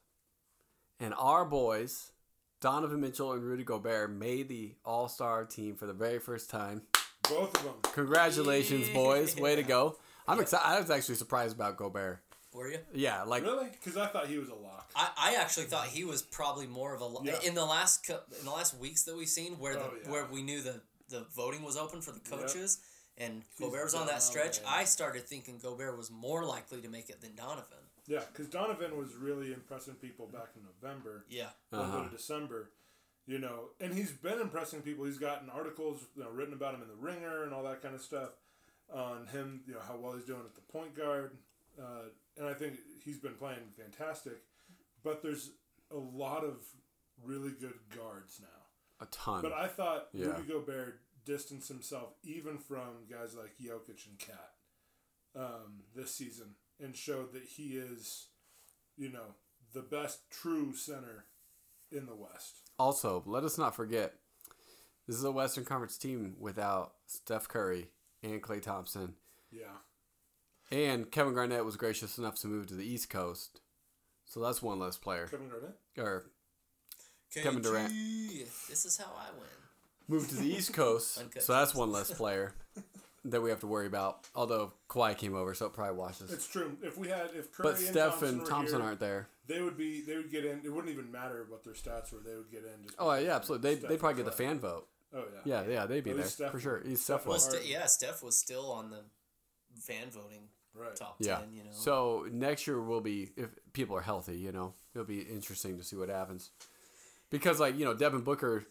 and our boys, Donovan Mitchell and Rudy Gobert, made the All Star team for the very first time. Both of them. Congratulations, boys! Way to go! I'm excited. I was actually surprised about Gobert. Were you? Yeah, like Really? Because I thought he was a lock. I, I actually thought he was probably more of a lo- Yeah. in the last cou- in the last weeks that we've seen where the Oh, yeah. where we knew the the voting was open for the coaches and Gobert was on that stretch. there. I started thinking Gobert was more likely to make it than Donovan. Yeah, because Donovan was really impressing people back in November, Yeah, a little bit of uh-huh. December. You know, and he's been impressing people. He's gotten articles you know, written about him in the Ringer and all that kind of stuff on him. You know how well he's doing at the point guard, uh, and I think he's been playing fantastic. But there's a lot of really good guards now. a ton. But I thought Yeah. Rudy Gobert distanced himself even from guys like Jokic and KAT um, this season and showed that he is, you know, the best true center in the West. Also, let us not forget, this is a Western Conference team without Steph Curry and Klay Thompson. Yeah. And Kevin Garnett was gracious enough to move to the East Coast. So that's one less player. Kevin Garnett? Or Kevin Durant. This is how I win. moved to the East Coast. So that's one less player that we have to worry about. Although Kawhi came over, so it probably washes. It's true. If we had, if Curry But and Steph Thompson and were Thompson here, aren't there. they would be, they would get in. It wouldn't even matter what their stats were. They would get in. Just Oh yeah, absolutely. They Steph they probably and get the fan vote. Oh yeah. Yeah, yeah, they'd be there Steph- for sure. He's Steph Steph was. was- yeah, Steph was still on the fan voting Right. top Yeah. ten. You know. So next year will be if people are healthy. You know, it'll be interesting to see what happens. Because like you know, Devin Booker,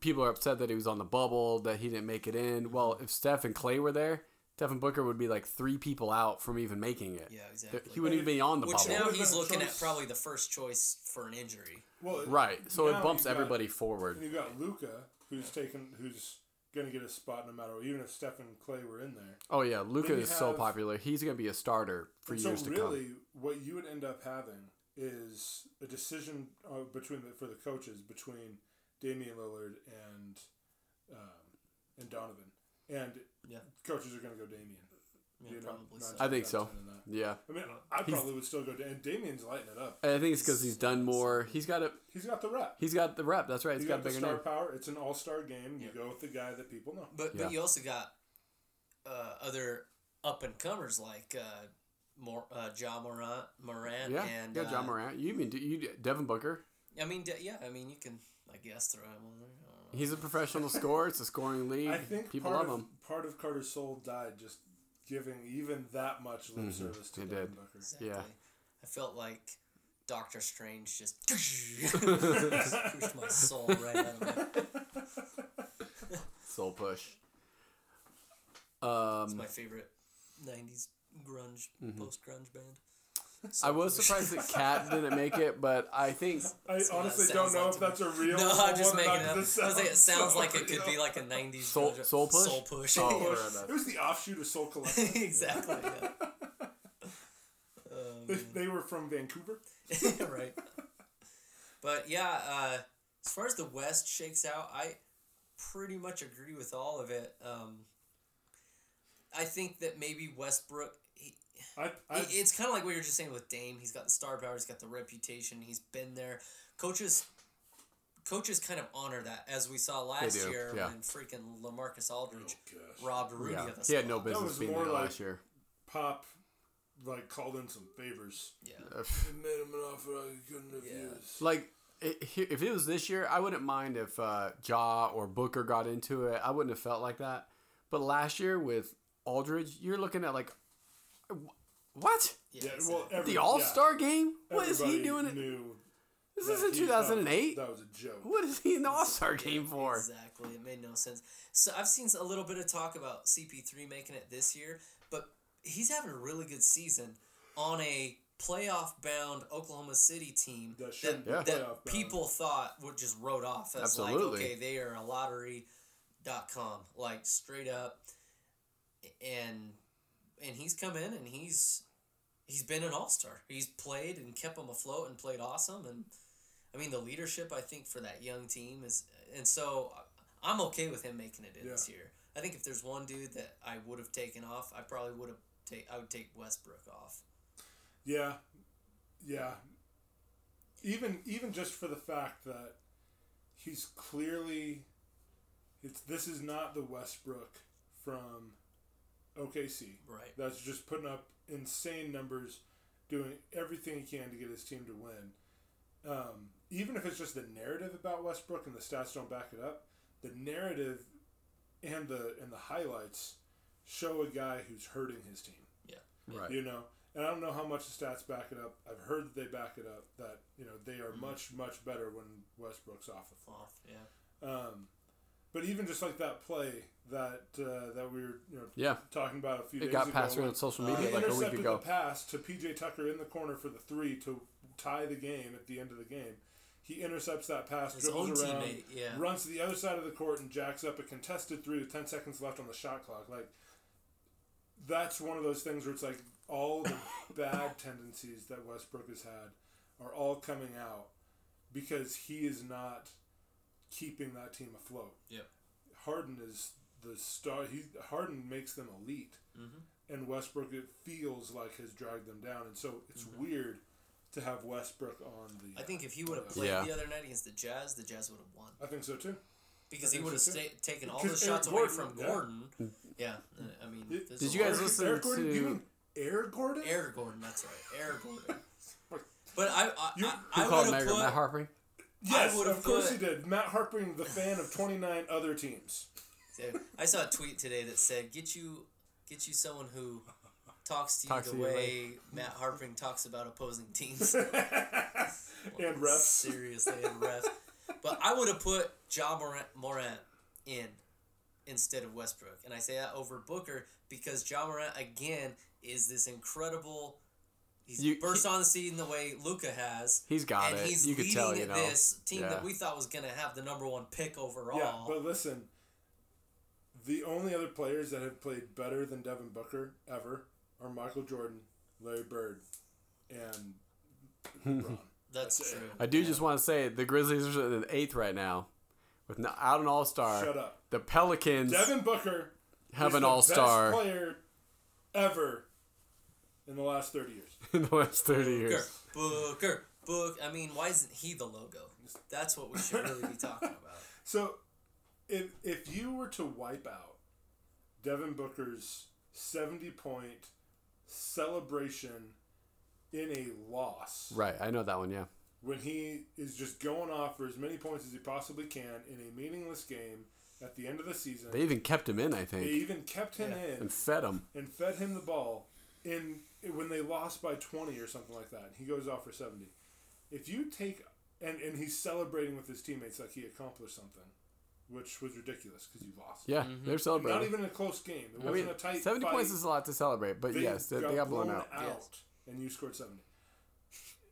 people are upset that he was on the bubble that he didn't make it in. Well, if Steph and Klay were there, Devin Booker would be like three people out from even making it. Yeah, exactly. He wouldn't even be on the Which bubble. now Would've he's been a looking at probably the first choice for an injury. Well, Right. So it bumps you've got- everybody forward. And you got Luka, who's taken, who's going to get a spot no matter what, even if Steph and Klay were in there. Oh yeah, Luka Then you is so popular. He's gonna be a starter for And years so to really, come. what you would end up having is a decision uh, between the, for the coaches between Damian Lillard and um, and Donovan, and Yeah. coaches are going to go Damian. Yeah, You know, probably nine so. I think so. of 10 in that. Yeah. I mean, I probably would still go. Da- and Damian's lighting it up. I think it's because he's done more. He's got a He's got the rep. he's got the rep. That's right. He's He's got, got a the star name. power. It's an all star game. You go with the guy that people know. But Yeah. but you also got uh, other up and comers like uh, Mor- uh, Ja Morant, Morant, Yeah, and yeah, John uh, Morant. You mean you Devin Booker? I mean, de- yeah, I mean, you can, I guess, throw him on there. I don't know. He's a professional scorer. It's a scoring league. I think people love of, him. Part of Carter's soul died just giving even that much lip service to It Devin did. Booker. Exactly. Yeah. I felt like Doctor Strange just pushed my soul right out of me. Soul push. It's Um, my favorite '90s grunge, Mm-hmm. post-grunge band. I was surprised that KAT didn't make it, but I think I honestly don't know like if that's a real. No, I'm just one making it up. I 'cause was like, it sounds so like it could be like a '90s Soul- grunge- Soul Push? Soul push. Oh, Push. fair enough. It was the offshoot of Soul Collective. exactly. Yeah. they, they were from Vancouver. right. But yeah, uh, as far as the West shakes out, I pretty much agree with all of it. Um, I think that maybe Westbrook. He, I, I, it's kind of like what you're just saying with Dame. He's got the star power. He's got the reputation. He's been there. Coaches, coaches kind of honor that, as we saw last do, year yeah. when freaking LaMarcus Aldridge Oh, robbed Rudy yeah, of the he had no business being there like- last year. Pop, like called in some favors. Yeah. They made him an offer I couldn't refuse. Like if it was this year, I wouldn't mind if uh, Ja or Booker got into it. I wouldn't have felt like that. But last year with Aldridge, you're looking at like, wh- what? Yeah, Yeah, well, every, The All Star game? yeah, What is he doing? Knew This is in 2008. That was, a joke. What is he in the All Star game for? Exactly. It made no sense. So I've seen a little bit of talk about CP3 making it this year, but he's having a really good season on a playoff bound Oklahoma City team That that, shouldn't that playoff bound. people thought would just wrote off as Absolutely. like, okay, they are a lottery.com, like straight up. And and he's come in and he's he's been an all star. He's played and kept them afloat and played awesome. And I mean, the leadership I think for that young team is, and so uh, I'm okay with him making it in this year. I think if there's one dude that I would have taken off, I probably would have take I would take Westbrook off. Yeah, yeah. Even even just for the fact that he's clearly, it's this is not the Westbrook from OKC. Right. That's just putting up insane numbers, doing everything he can to get his team to win. Um, even if it's just the narrative about Westbrook and the stats don't back it up, the narrative and the and the highlights show a guy who's hurting his team. Yeah. Right. You know, and I don't know how much the stats back it up. I've heard that they back it up. That you know they are much much better when Westbrook's off the floor. Off, yeah. Um, but even just like that play that uh, that we were you know Yeah. talking about a few It days got ago. passed around when on social he media like a week intercepted ago. the pass to PJ Tucker in the corner for the three to tie the game at the end of the game. He intercepts that pass, His dribbles around, teammate, yeah. runs to the other side of the court, and jacks up a contested three with ten seconds left on the shot clock. Like that's one of those things where it's like all the bad tendencies that Westbrook has had are all coming out because he is not keeping that team afloat. Yeah. Harden is the star. He Harden makes them elite, Mm-hmm. and Westbrook it feels like has dragged them down. And so it's weird to have Westbrook on the. Mm-hmm. I think if he would have played Yeah. the other night against the Jazz, the Jazz would have won I think so too. because he would have so, sta- taken all Because the shots Eric away Gordon, from. Gordon. Yeah, uh, I mean, Did- this Did you guys lot. listen Eric Gordon? to- You mean Air Gordon? Air Gordon? That's right, Air Gordon. But I, I, You- I, Who I called would have Matt, put. Matt Harpring? Yes, I would've of course he did. Matt Harpring, the fan of twenty nine other teams. I saw a tweet today that said, "Get you, get you someone who talks to you Talks the to you way Matt Harpring talks about opposing teams." and refs. Seriously, and refs. But I would have put John Morant, Morant in instead of Westbrook. And I say that over Booker because John Morant, again, is this incredible. He's You- burst he- on the scene the way Luka has. He's got and it. he's You could leading tell, you know. this team Yeah. that we thought was going to have the number one pick overall. Yeah, but listen, the only other players that have played better than Devin Booker ever are Michael Jordan, Larry Bird, and hmm. LeBron. That's That's it. true. I do just want to say the Grizzlies are in eighth right now, with no, out an All Star. Shut up. The Pelicans Devin Booker have an All Star player ever in the last thirty years. in the last thirty Booker, years. Booker, Book. I mean, why isn't he the logo? That's what we should really be talking about. So, if if you were to wipe out Devin Booker's seventy point celebration in a loss, Right, I know that one. Yeah, when he is just going off for as many points as he possibly can in a meaningless game at the end of the season, they even kept him in. I think they even kept him Yeah. in and fed him. and fed him the ball in when they lost by 20 or something like that. He goes off for 70. If you take and and he's celebrating with his teammates like he accomplished something, which was ridiculous because you lost. Yeah, mm-hmm. they're celebrating. Not even a close game. It I wasn't mean, a tight seventy fight. points is a lot to celebrate, but They yes, they, they got blown out. Yes. and you scored 70.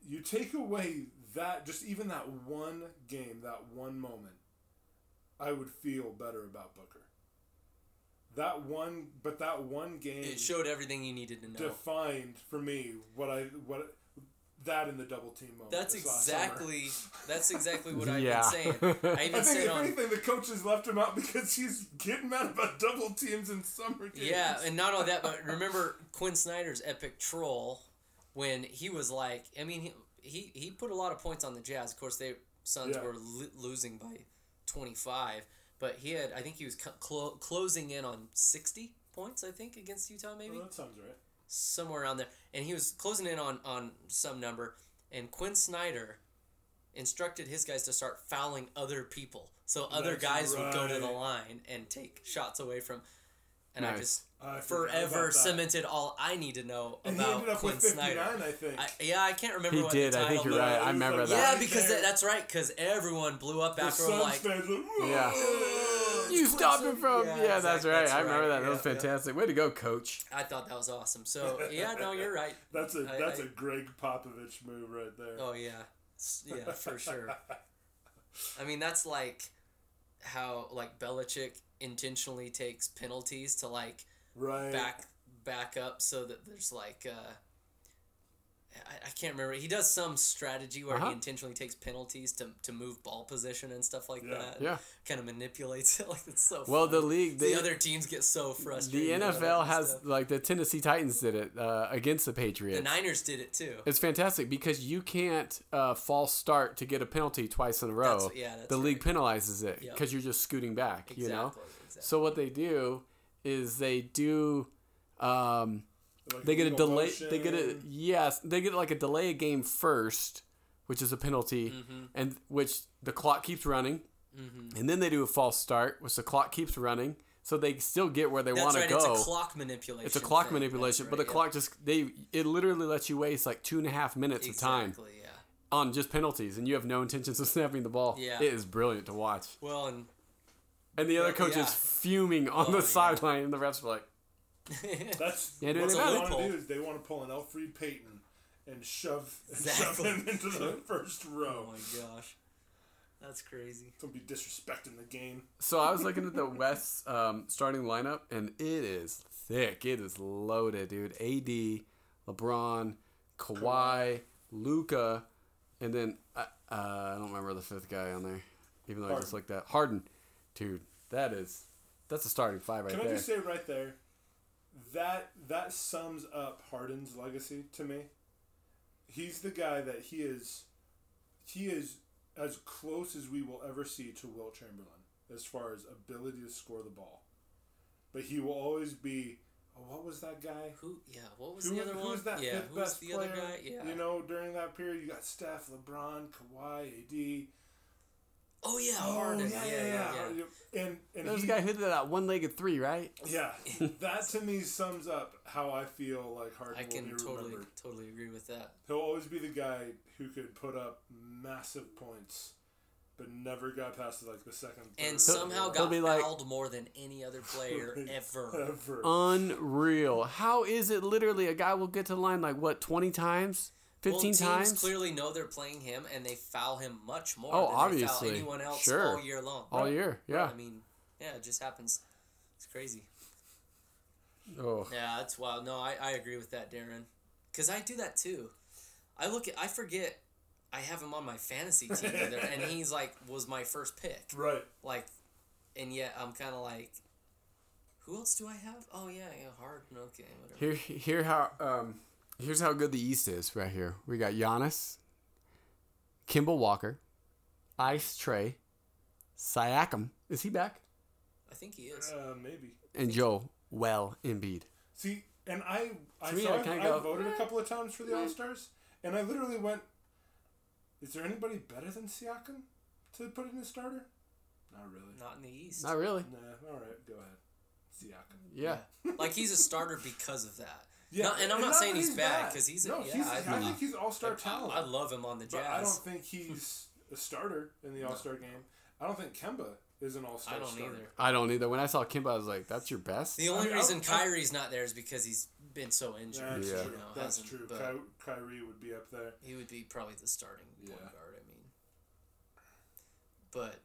You take away that just even that one game, that one moment, I would feel better about Booker. That one, but that one game It showed everything you needed to know. defined for me what I what that in the double team moment. That's this last summer. exactly that's exactly what I've Yeah. been saying. I I even think said if on anything, the coaches left him out because he's getting mad about double teams in summer games. yeah, and not only that, but remember Quin Snyder's epic troll when he was like, I mean, he he, he put a lot of points on the Jazz. Of course, they Suns Yeah. were lo- losing by twenty five, but he had I think he was co- clo- closing in on sixty points. I think against Utah, maybe Well, that sounds right. somewhere around there, and he was closing in on on some number. And Quin Snyder instructed his guys to start fouling other people, so other That's guys would go to the line and take shots away from. And I Nice. just I forever cemented all I need to know And he about ended up Quin with 59, Snyder. I think. I, yeah, I can't remember He what did. the I think you're right. I remember like- that. Yeah, because that, that's right. Because everyone blew up the after Suns like Yeah. You stopped him from. Yeah, Yeah, that's right. that's I remember right. that. That was Yeah, yeah. fantastic. Way to go, coach. I thought that was awesome. So yeah, no, you're right. That's a I- that's I- a Gregg Popovich move right there. Oh yeah, yeah, for sure. I mean, that's like how like Belichick intentionally takes penalties to like right. back back up so that there's like uh I can't remember. He does some strategy where Uh-huh. he intentionally takes penalties to, to move ball position and stuff like Yeah. that. Yeah. Kind of manipulates it like it's so. Well, the league, the they- other teams get so frustrated. The NFL has stuff. like the Tennessee Titans did it uh, against the Patriots. the Niners did it too. It's fantastic because you can't uh, false start to get a penalty twice in a row. That's- yeah, that's the league penalizes it Yep. because you're just scooting back. Exactly. You know. exactly. So what they do is they do. Um, Like they get a delay. They get a yes. They get like a delay a game first, which is a penalty, Mm-hmm. and which the clock keeps running, and then they do a false start, which the clock keeps running, so they still get where they want right. to go. It's a clock manipulation. It's a clock thing. manipulation, That's but the yeah. clock just they it literally lets you waste like two and a half minutes of time Yeah. on just penalties, and you have no intentions of snapping the ball. Yeah. it is brilliant to watch. Well, and And the other Yeah, coach yeah. is fuming on Oh, the yeah. sideline, and the refs are like, That's Yeah, what they want to do is they want to pull an Alfred Payton and shove, and Exactly. shove him into the first row." oh row. my gosh, that's crazy. Don't be disrespecting the game. So I was looking at the West um, starting lineup, and it is thick. It is loaded, dude. AD, LeBron, Kawhi, Luka, and then uh, uh, I don't remember the fifth guy on there. Even though I just looked at Harden, dude. That is that's a starting five right there. Can I just say right there, that that sums up Harden's legacy to me. He's the guy that he is. He is as close as we will ever see to Wilt Chamberlain as far as ability to score the ball, but he will always be. Oh, what was that guy? Who? Yeah. What was Who, the other who one? was that yeah. fifth Who was best the player? other guy? Yeah. You know, during that period, you got Steph, LeBron, Kawhi, AD. Oh yeah, Oh, Harden. yeah, yeah, yeah, yeah. And and There's he, a guy who did that one-legged three, right? Yeah, that to me sums up how I feel like Harden I will can be totally, remembered. totally agree with that. He'll always be the guy who could put up massive points, but never got past like the second. And somehow fourth. He'll got be like- fouled more than any other player ever. ever. Unreal. How is it literally a guy will get to the line like what, 20 times? 15 well, teams times? clearly know they're playing him, and they foul him much more Oh, than obviously. they foul anyone else Sure. all year long. All year, yeah. I mean, yeah, it just happens. It's crazy. Oh. Yeah, that's wild. No, I, I agree with that, Darren. Because I do that too. I look at, I forget I have him on my fantasy team, either, and he's like, was my first pick. Right. Like, and yet I'm kind of like, who else do I have? Oh, yeah, yeah, Harden. Okay, whatever. Here, here how um, here's how good the East is right here. We got Giannis, Kemba Walker, Ice Trae, Siakam. Is he back? I think he is. Uh, maybe. And Joe Well Embiid. See, and I, I, To me, so I I, kinda I go, voted a couple of times for the eh. All Stars, and I literally went, "Is there anybody better than Siakam to put in a starter?" Not really. Not in the East. Not really. Nah. All right, go ahead. Siakam. Yeah. like he's a starter because of that. Yeah, No, and I'm not not saying he's he's bad, 'cause he's a- no. yeah, he's, I I, think- think he's all star talent. I love him on the Jazz. But I don't think he's a starter in the All Star game. I don't think Kemba is an All Star. I don't starter. either. I don't either. When I saw Kemba, I was like, "That's your best." The only mean, reason I- Kyrie's not there is because he's been so injured. That's Yeah. true. You know, That's true. but Ky- Kyrie would be up there. he would be probably the starting Yeah. point guard. I mean, but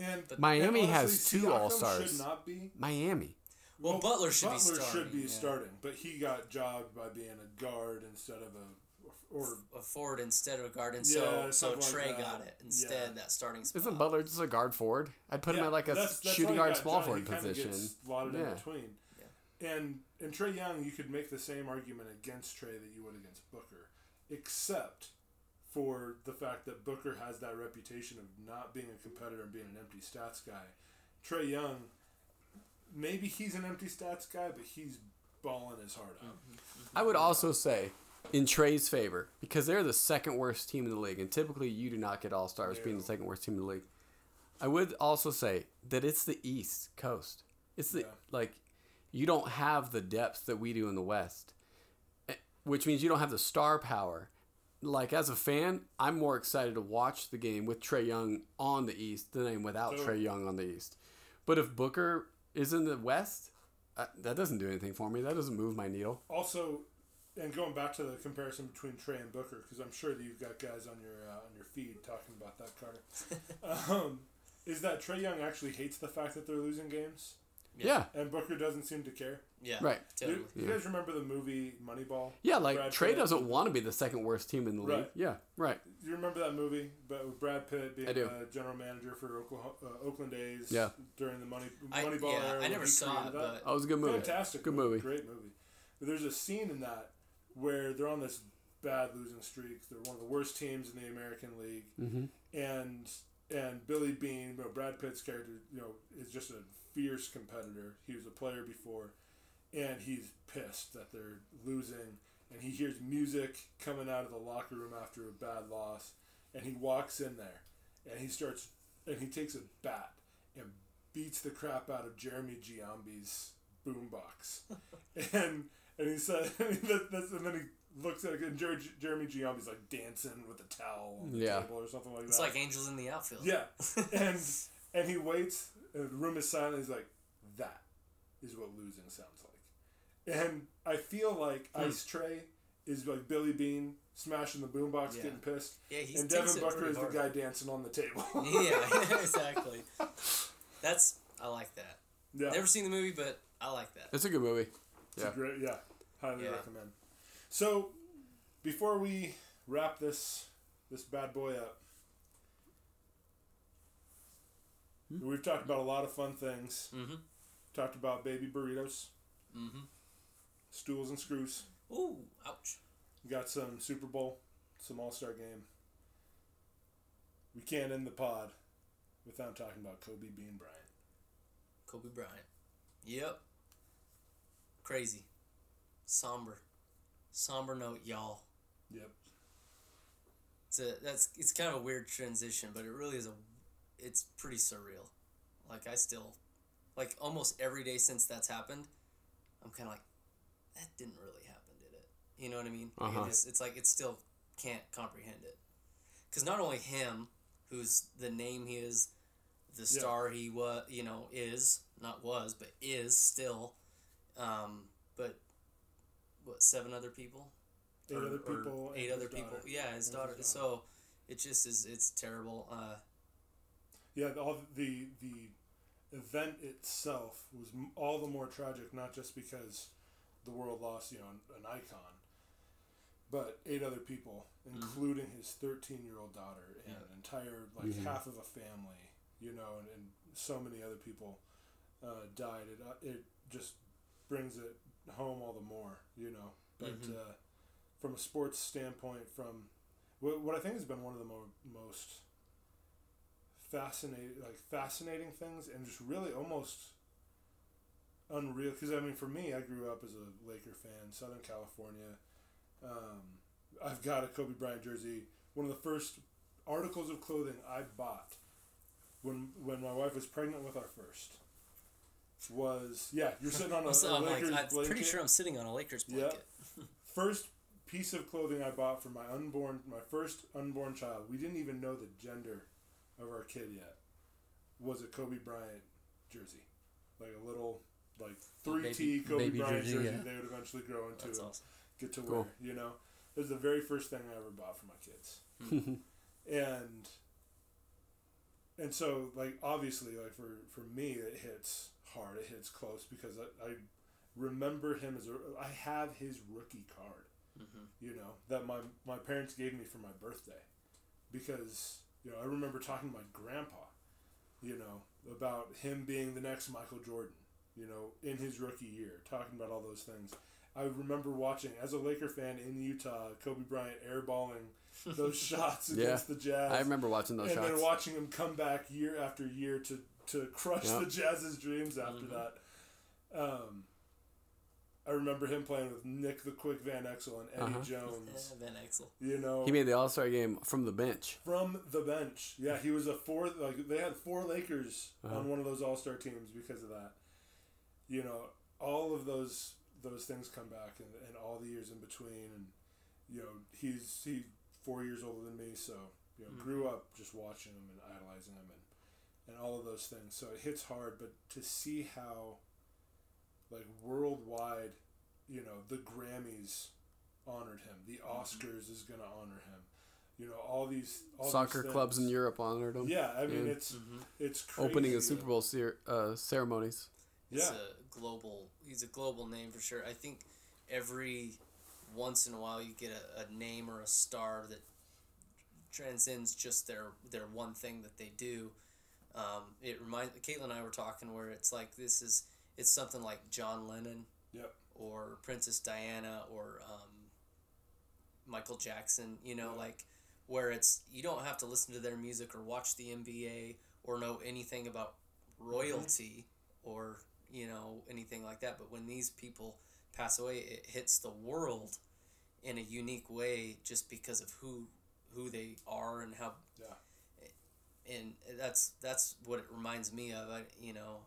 And But- Miami and has two All-Stars. Should not be. Miami. Well, Butler should Butler be starting. should be yeah. starting, but he got jobbed by being a guard instead of a or A forward instead of a guard, and Yeah, so so something like Trae got it instead. Yeah. That starting spot. Isn't Butler just a guard forward? I'd put him Yeah, at like a that's- that's shooting guard got small forward position. gets slotted Yeah. in between. And and Trae Young, you could make the same argument against Trae that you would against Booker, except for the fact that Booker has that reputation of not being a competitor and being an empty stats guy. Trae Young, maybe he's an empty stats guy, but he's balling his heart out. I would also say, in Trae's favor, because they're the second worst team in the league, and typically you do not get All Stars being the second worst team in the league. I would also say that it's the East Coast. It's the Yeah. like you don't have the depth that we do in the West, Eh, which means you don't have the star power. Like as a fan, I'm more excited to watch the game with Trae Young on the East than I am without So- Trae Young on the East. But if Booker is in the West, uh, that doesn't do anything for me. That doesn't move my needle. Also, and going back to the comparison between Trae and Booker, because I'm sure that you've got guys on your uh, on your feed talking about that, Carter. um, is that Trae Young actually hates the fact that they're losing games? Yeah. and Booker doesn't seem to care. Yeah. Right. Totally. You, you guys remember the movie Moneyball? Yeah, like Brad Trae Pitt? doesn't want to be the second worst team in the league. Right. Yeah, right. You remember that movie, but with Brad Pitt being I do. the general manager for Oklahoma, uh, Oakland A's Yeah. during the Money I, Moneyball yeah, era. I when never he saw it, that. but Oh, it was a good movie. Fantastic, Good movie. great movie. But there's a scene in that where they're on this bad losing streak. They're one of the worst teams in the American League, Mm-hmm. and and Billy Beane, you know, Brad Pitt's character, you know, is just a fierce competitor. He was a player before, and he's pissed that they're losing. And he hears music coming out of the locker room after a bad loss, and he walks in there, and he starts, and he takes a bat and beats the crap out of Jeremy Giambi's boombox, and and he said, that, that's, and then he looks at it, and Jer- Jeremy Giambi's like dancing with a towel on the Yeah. table or something like it's that. It's like Angels in the outfield. Yeah, and and he waits. And the room is silent. He's like, "That is what losing sounds like." And I feel like Hmm. Ice Trae is like Billy Beane smashing the boombox, Yeah. getting pissed, Yeah, he and Devin it Booker pretty is the guy dancing on the table. yeah, exactly. That's I like that. yeah, Never seen the movie, but I like that. It's a good movie. It's Yeah. a great. Yeah, highly Yeah. recommend. So, before we wrap this this bad boy up, we've talked about a lot of fun things. Mm-hmm. Talked about baby burritos, Mm-hmm. Stools and screws. Ooh, ouch. We got some Super Bowl, some All Star game. We can't end the pod without talking about Kobe Bean Bryant. Kobe Bryant. Yep. Crazy. Somber. Somber note, y'all. Yep. It's a that's it's kind of a weird transition, but it really is a it's pretty surreal. Like I still like almost every day since that's happened, I'm kind of like that didn't really happen, did it? You know what I mean? Like, Uh-huh. it just, it's like it still can't comprehend it. Cuz not only him who's the name he is, the Yeah. star he was, you know, is, not was, but is still um but what seven other people? Eight Or- other people. eight other people. daughter. Yeah, his And his daughter. daughter. So it just is. It's terrible. Uh, Yeah, the- all the the event itself was all the more tragic, not just because the world lost, you know, an, an icon, but eight other people, including his thirteen-year-old daughter and Yeah. an entire like half of a family, you know, and, and so many other people uh, died. It uh, it just brings it home all the more, you know. But Mhm. uh, from a sports standpoint, from what, what I think has been one of the mo- most fascinating, like fascinating things, and just really almost unreal. Because I mean, for me, I grew up as a Laker fan, Southern California. Um, I've got a Kobe Bryant jersey. One of the first articles of clothing I bought when when my wife was pregnant with our first was yeah. You're sitting on a, so a I'm like, Lakers I'm pretty sure I'm sitting on a Lakers blanket. first piece of clothing I bought for my unborn, my first unborn child. We didn't even know the gender of our kid yet. Was a Kobe Bryant jersey, like a little like three T Baby- Kobe baby Bryant jersey, jersey. yeah. They would eventually grow into That's and awesome. get to Cool. wear. You know, it was the very first thing I ever bought for my kids, hmm. and and so like obviously like for for me it hits hard. It hits close because I, I remember him as a I have his rookie card. Mm-hmm. You know that my my parents gave me for my birthday because you know I remember talking to my grandpa. You know about him being the next Michael Jordan. You know in his rookie year, talking about all those things. I remember watching as a Laker fan in Utah, Kobe Bryant airballing those shots Yeah. against the Jazz I remember watching those shots. and shots. then watching him come back year after year to to crush Yeah. the Jazz's dreams after Mm-hmm. that. Um, I remember him playing with Nick the Quick Van Exel and Eddie Uh-huh. Jones. Van Exel. You know, he made the All Star game from the bench. from the bench. Yeah, he was a four. Like they had four Lakers Uh-huh. on one of those All Star teams because of that. You know, all of those those things come back, and, and all the years in between, and you know, he's he four years older than me, so you know, mm-hmm. grew up just watching him and idolizing him, and and all of those things. So it hits hard, but to see how, like worldwide, you know, the Grammys honored him, the mm-hmm. Oscars is gonna honor him. You know, all these all Soccer these clubs in. Europe honored him. Yeah, I mean Yeah. it's mm-hmm. it's crazy. Opening of Super Bowl cer- uh, ceremonies. Yeah. a global. He's a global name for sure. I think every once in a while you get a, a name or a star that transcends just their their one thing that they do. Um, it reminds Caitlin and I were talking where it's like this is it's something like John Lennon Yep. or Princess Diana or um, Michael Jackson, you know, like where it's you don't have to listen to their music or watch the NBA or know anything about royalty or you know anything like that. But when these people pass away, it hits the world in a unique way just because of who who they are and how Yeah. and that's that's what it reminds me of. I, you know,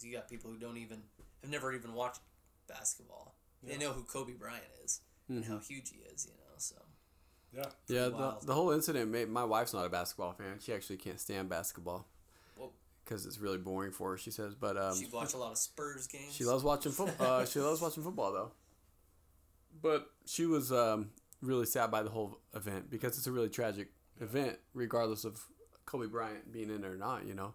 you got people who don't even have never even watched basketball. They know who Kobe Bryant is and how mm-hmm. huge he is. You know, so Yeah. Yeah, the, the whole incident made my wife's not a basketball fan. She actually can't stand basketball Whoa. Because it's really boring for her. She says, but um, she watch a lot of Spurs games. She loves watching football. Uh, she loves watching football though. But she was um, really sad by the whole event because it's a really tragic event, regardless of Kobe Bryant being in it or not. You know,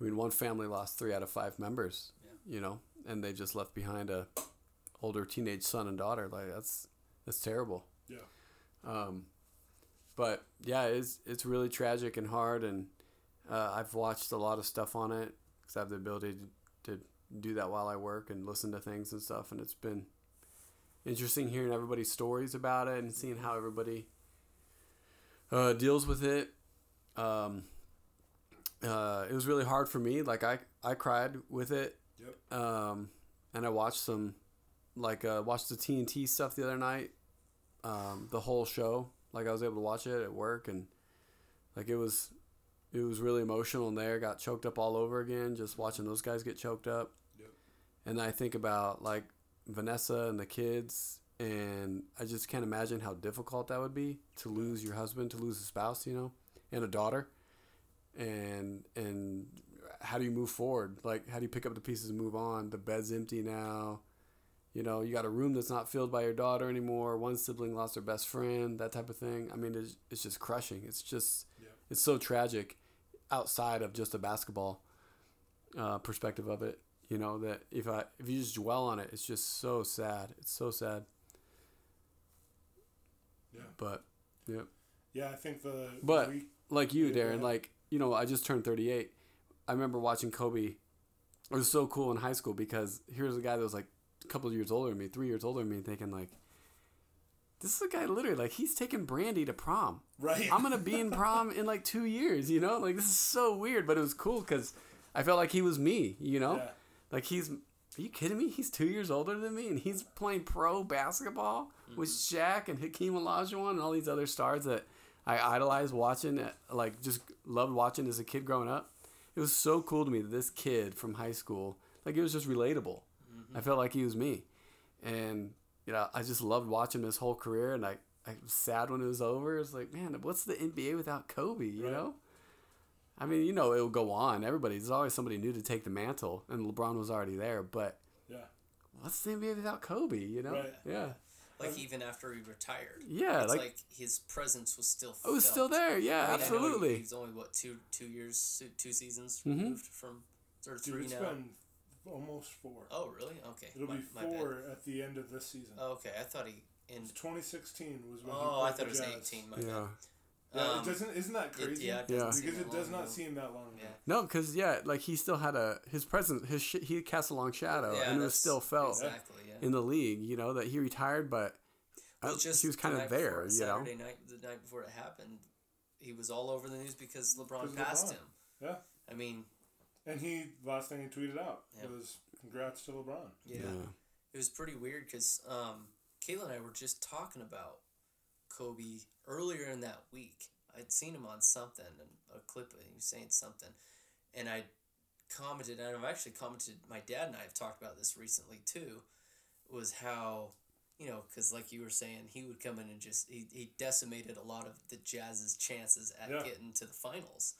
I mean, one family lost three out of five members. Yeah. You know, and they just left behind a older teenage son and daughter. Like that's that's terrible. Yeah. Um, but yeah, it's it's really tragic and hard, and uh, I've watched a lot of stuff on it because I have the ability to, to do that while I work and listen to things and stuff, and it's been interesting hearing everybody's stories about it and seeing how everybody uh, deals with it. Um, uh, it was really hard for me. Like I, I cried with it. Yep. Um, and I watched some, like uh, watched the TNT stuff the other night. Um, the whole show. Like I was able to watch it at work and like it was, it was really emotional in there. Got choked up all over again just watching those guys get choked up. Yep. And I think about like Vanessa and the kids, and I just can't imagine how difficult that would be to lose your husband, to lose a spouse, you know, and a daughter. And and how do you move forward? Like how do you pick up the pieces and move on? The bed's empty now. You know, you got a room that's not filled by your daughter anymore. One sibling lost their best friend, that type of thing. I mean, it's, it's just crushing. It's just, Yeah. It's so tragic outside of just a basketball uh, perspective of it. You know that if I if you just dwell on it, it's just so sad. It's so sad. Yeah. But yeah, Yeah. I think the but week. like you, Darren, like you know, I just turned thirty eight. I remember watching Kobe. It was so cool in high school because here's a guy that was like a couple of years older than me, three years older than me, thinking like, this is a guy literally like he's taking Brandy to prom. Right. I'm gonna be in prom in like two years. You know, like this is so weird, but it was cool because I felt like he was me. You know, Yeah. like he's. Are you kidding me? He's two years older than me, and he's playing pro basketball with mm-hmm. Shaq and Hakeem Olajuwon and all these other stars that I idolized watching. At, like just loved watching as a kid growing up. It was so cool to me that this kid from high school, like it was just relatable. Mm-hmm. I felt like he was me, and you know I just loved watching his whole career. And I, I was sad when it was over. It's like, man, what's the NBA without Kobe? You Right. know. I mean, you know, it'll go on. Everybody, there's always somebody new to take the mantle, and LeBron was already there. But Yeah. what's the NBA without Kobe? You know? Right. Yeah. like even after he retired. Yeah, it's like- like, his presence was still. It was still there. Yeah, I mean, absolutely. he- He's only what two two years, two seasons Mhm. removed from or Dude, three it's now. been almost four. Oh really? Okay. It'll my, be four at the end of this season. Oh, okay, I thought he in. 2016 was when. Oh, he I played thought it was Jazz. eighteen. My yeah. bad. Yeah, Um, it doesn't. Isn't that It, crazy? yeah, it Yeah. Because it does not ago. seem that long ago. Yeah. No, because yeah, like he still had a his presence. His sh- he cast a long shadow, Yeah, and it was still felt exactly. Yeah. in the league. You know that he retired, but Well, uh, just he was the kind of there. before, You know. Saturday night, the night before it happened, he was all over the news because LeBron passed LeBron. him. Yeah. I mean, And he last thing he tweeted out Yeah. was congrats to LeBron. yeah, it was pretty weird because um, Kayla and I were just talking about Kobe earlier in that week. I'd seen him on something and a clip of him saying something, and I commented, and I've actually commented. My dad and I have talked about this recently too. Was how you know because like you were saying, he would come in and just he, he decimated a lot of the Jazz's chances at Yeah. getting to the finals.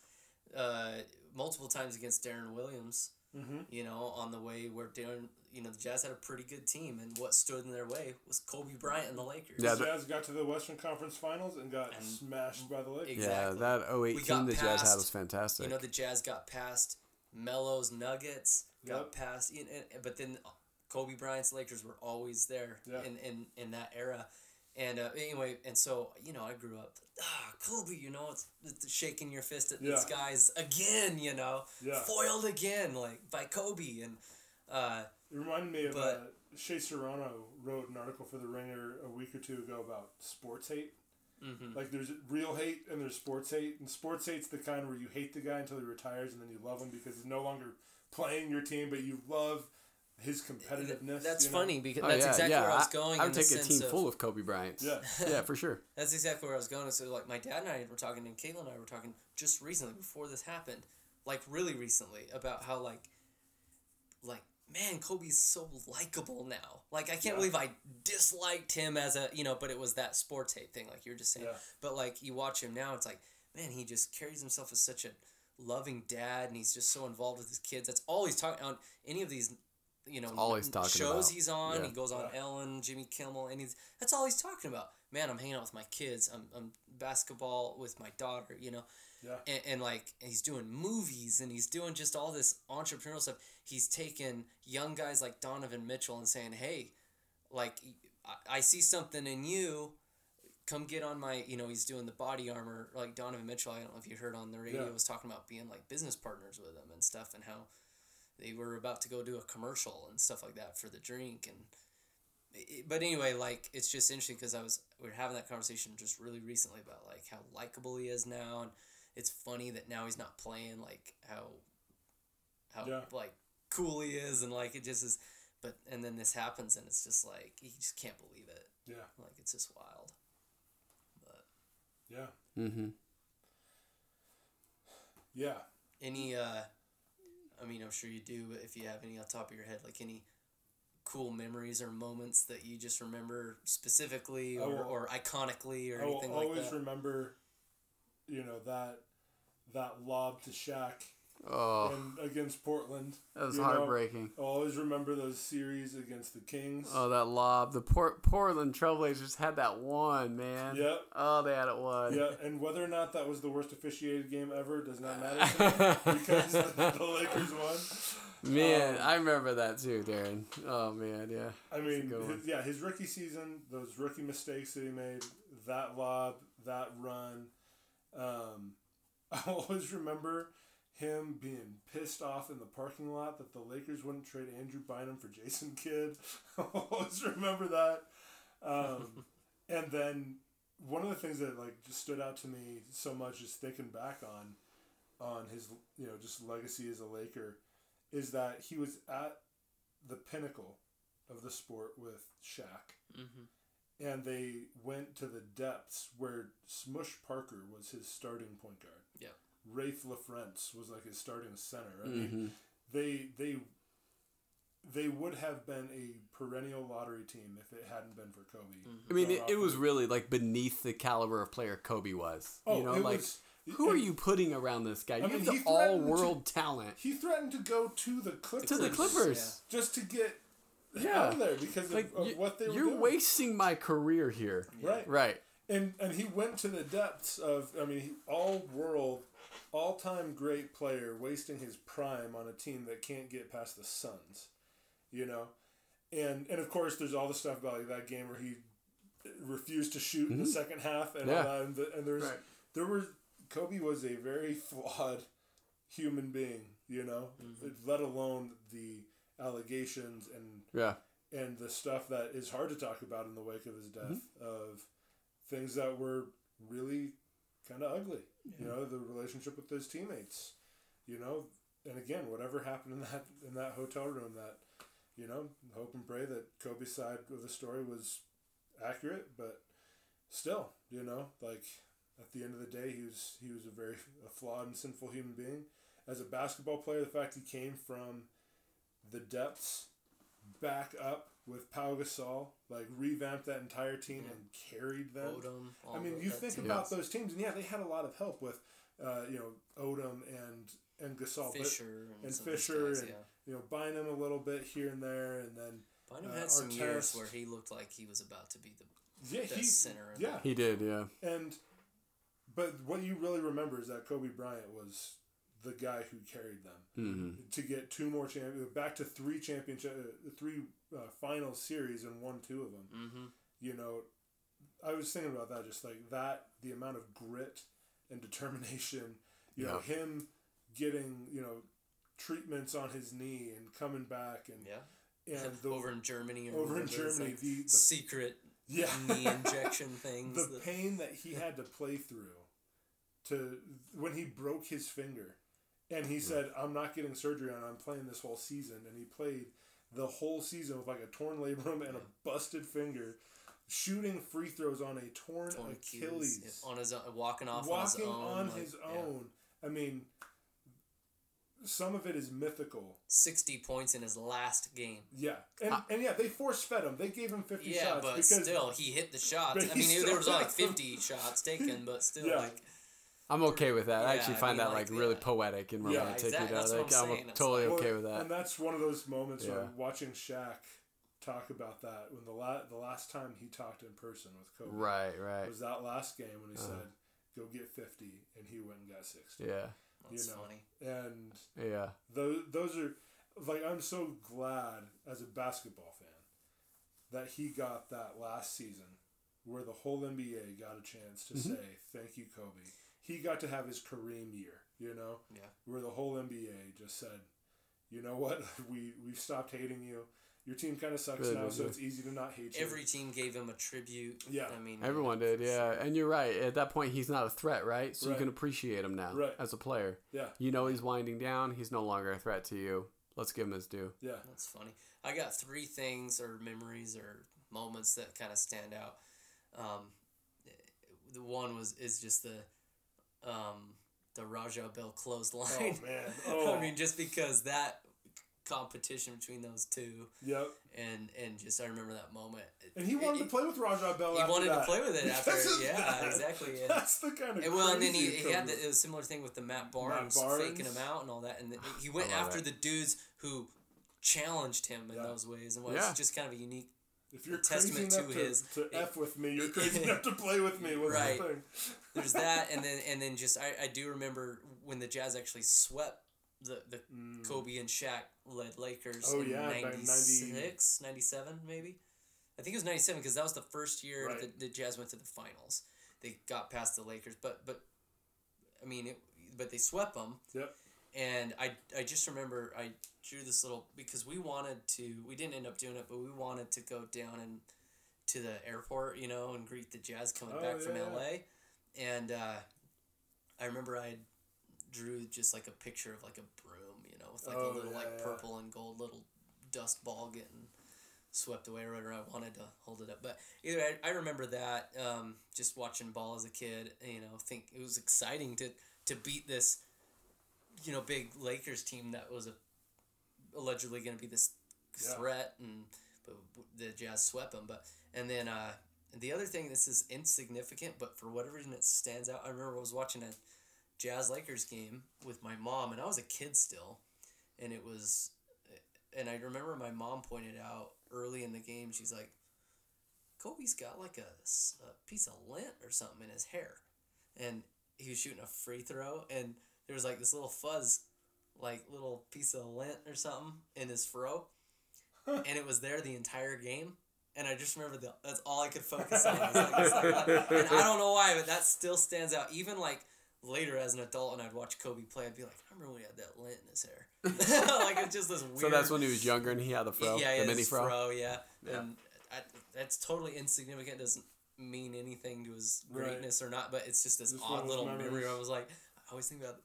Uh, multiple times against Deron Williams Mm-hmm. you know, on the way where Darren, you know, the Jazz had a pretty good team, and what stood in their way was Kobe Bryant and the Lakers. Yeah, The the- Jazz got to the Western Conference Finals and got And- smashed by the Lakers. Exactly. Yeah, that 08 team got the Jazz had was fantastic. you know, the Jazz got past Melo's Nuggets got Yep. past, you know, but then Kobe Bryant's Lakers were always there Yeah. in, in in that era. And uh, anyway, and so you know, I grew up. Ah, Kobe, you know, it's, it's shaking your fist at these guys again. You know, Yeah. foiled again, like by Kobe, and uh, It reminded me of But- uh, Shea Serrano wrote an article for the Ringer a week or two ago about sports hate. Mm-hmm. Like there's real hate and there's sports hate, and sports hate's the kind where you hate the guy until he retires and then you love him because he's no longer playing your team, but you love his competitiveness. that's you know? funny because Oh, that's yeah, exactly yeah. where I was going. I, in would the take a sense team of, full of Kobe Bryants. Yeah. yeah, for sure. That's exactly where I was going. So like my dad and I were talking, and Kayla and I were talking just recently before this happened, like really recently, about how like, like man, Kobe's so likable now. Like I can't Yeah. believe I disliked him as a you know, but it was that sports hate thing, like you were just saying. Yeah. But like you watch him now, it's like man, he just carries himself as such a loving dad, and he's just so involved with his kids. That's all he's talking on any of these. You know, all he's talking shows about. he's on. Yeah. He goes on Yeah. Ellen, Jimmy Kimmel, and he's that's all he's talking about. Man, I'm hanging out with my kids. I'm, I'm basketball with my daughter. You know, Yeah. and, and like he's doing movies and he's doing just all this entrepreneurial stuff. He's taking young guys like Donovan Mitchell and saying, "Hey, like I, I see something in you. Come get on my." You know, he's doing the BodyArmor. Like Donovan Mitchell, I don't know if you heard on the radio, Yeah. was talking about being like business partners with him and stuff, and how they were about to go do a commercial and stuff like that for the drink and. it- But anyway, like it's just interesting because I was we were having that conversation just really recently about like how likable he is now, and it's funny that now he's not playing like how how Yeah. like cool he is and like it just is but and then this happens and it's just like he just can't believe it Yeah. like it's just wild but Yeah. Mm-hmm. Yeah. any uh i mean i'm sure you do but if you have any on top of your head like any cool memories or moments that you just remember specifically or, will- or iconically or I anything like that. I always remember, you know, that that lob to Shaq Oh, and against Portland. that was you know. heartbreaking. I'll always remember those series against the Kings. Oh, that lob. The Port- Portland Trailblazers had that one, man. Yep. Oh, they had it one. Yeah, and whether or not that was the worst officiated game ever does not matter to me because the, the Lakers won. Man, Um, I remember that too, Darren. Oh man, yeah. I mean, his, yeah, his rookie season, those rookie mistakes that he made, that lob, that run. Um, I always remember him being pissed off in the parking lot that the Lakers wouldn't trade Andrew Bynum for Jason Kidd. Always remember that. Um, and then one of the things that like just stood out to me so much, just thinking back on, on his you know just legacy as a Laker, is that he was at the pinnacle of the sport with Shaq. mm-hmm. And they went to the depths where Smush Parker was his starting point guard. Yeah. Raef LaFrentz was like his starting center. I mean, mm-hmm. they they they would have been a perennial lottery team if it hadn't been for Kobe. Mm-hmm. I mean, it, it was really like beneath the caliber of player Kobe was. Oh, you know, it like was- who are you putting around this guy? You mean, have the threatened all to- world talent He threatened to go to the Clippers. to the Clippers. just to get Yeah. out of there because Like of, of you, what they were you're doing. wasting my career here. Right. Right. And and he went to the depths of I mean all world, all time great player wasting his prime on a team that can't get past the Suns, you know, and and of course there's all the stuff about like that game where he refused to shoot in the second half and Mm-hmm. Yeah. all that and, the, and there's Right. there were Kobe was a very flawed human being, you know, let alone the allegations and Yeah. and the stuff that is hard to talk about in the wake of his death Mm-hmm. of things that were really kind of ugly you know the relationship with those teammates you know? And again whatever happened in that in that hotel room that you know hope and pray that kobe's side of the story was accurate but still you know like at the end of the day he was he was a very a flawed and sinful human being. As a basketball player the fact he came from the depths back up with Pau Gasol, like revamped that entire team and carried them. Odom, all I mean, the- you think team. about Yes. those teams, and yeah, they had a lot of help with, uh, you know, Odom and and Gasol, but- Fisher and, and some Fisher guys, and yeah. you know Bynum a little bit here and there, and then Bynum uh, had some years where he looked like he was about to be the yeah, best he center. of yeah, He did. Yeah. and but what you really remember is that Kobe Bryant was the guy who carried them Mm-hmm. to get two more champion back to three championship uh, three uh, final series and won two of them. Mm-hmm. You know, I was thinking about that just like that the amount of grit and determination. You know, him getting you know treatments on his knee and coming back and Yeah. and the over in Germany. Over in Germany, like the- the- secret yeah knee injection things. the that- pain that he had to play through to when he broke his finger and he said i'm not getting surgery and i'm playing this whole season and he played the whole season with like a torn labrum and a busted finger shooting free throws on a torn, torn achilles, Achilles, on his own, walking off walking on his own. on like, his yeah. own i mean some of it is mythical Sixty points in his last game. yeah and, ah. and yeah they force fed him they gave him 50 Yeah, shots but because still, he hit the shots. I mean, there was like fifty shots taken, but still, Yeah. like I'm okay with that. I Yeah, actually I find mean, that like, like really yeah. poetic and Yeah, romantic. exact- you know, that's what like I'm I'm, saying. Totally Well, okay with that. And that's one of those moments Yeah. when watching Shaq talk about that when the la- the last time he talked in person with Kobe Right, right. was that last game when he Uh-huh. said, "Go get 50," and he went and got 60. Yeah, that's you know, funny. and yeah. those those are like I'm so glad as a basketball fan that he got that last season where the whole NBA got a chance to Mm-hmm. say thank you Kobe. He got to have his Kareem year, you know, Yeah. where the whole NBA just said, you know what, we we've stopped hating you. Your team kind of sucks Really now, did, so it's easy to not hate you. Every team gave him a tribute. Yeah. I mean, Everyone did, yeah. And you're right. At that point, he's not a threat, right? So Right. you can appreciate him now Right. as a player. yeah, You know he's winding down. He's no longer a threat to you. Let's give him his due. yeah, That's funny. I got three things or memories or moments that kind of stand out. Um, the one was is just the um, the Raja Bell clothesline. Oh man, oh I mean, just because that competition between those two, yep. and and just I remember that moment. And he wanted to play with Raja Bell. He after wanted to play with it after, yeah, that. exactly. And, That's the kind of and well, and then he, he had the, it was a similar thing with the Matt Barnes, Barnes. faking him out and all that, and the, he went after it. the dudes who challenged him in Yeah. those ways, and it was Yeah. just kind of a unique. If you're testament crazy enough to his- to f with me, you're crazy enough to play with me. Was Right. the thing. There's that, and then and then just I, I do remember when the Jazz actually swept the the Kobe and Shaq led Lakers Mm. Oh, in yeah, back in 96, 97 maybe. I think it was 97 because that was the first year Right. that the Jazz went to the finals. They got past the Lakers, but but I mean, it, but they swept them. Yep. And I, I just remember I drew this little because we wanted to we didn't end up doing it but we wanted to go down and to the airport you know and greet the Jazz coming Oh, back from L.A. and uh, I remember I drew just like a picture of like a broom you know with like Oh, a little yeah, like yeah. purple and gold little dust ball getting swept away or whatever I wanted to hold it up but either way, I, I remember that um, just watching ball as a kid you know think it was exciting to to beat this you know big Lakers team that was a, allegedly going to be this Yeah. threat and but the Jazz swept them but and then uh the other thing this is insignificant but for whatever reason it stands out I remember I was watching a Jazz Lakers game with my mom and I was a kid still and it was and I remember my mom pointed out early in the game she's like Kobe's got like a piece of lint or something in his hair and he was shooting a free throw and there was like this little fuzz like little piece of lint or something in his fro and it was there the entire game and I just remember the, that's all I could focus on. I was like, like and I don't know why, but that still stands out. Even like later as an adult, and I'd watch Kobe play, I'd be like, I remember when he had that lint in his hair. like it's just this weird. So that's when he was younger and he had the fro, yeah, the mini his fro. yeah. Yeah. And I, that's totally insignificant. Doesn't mean anything to his Right. greatness or not. But it's just this Just one of odd little memory. Where I was like, I always think about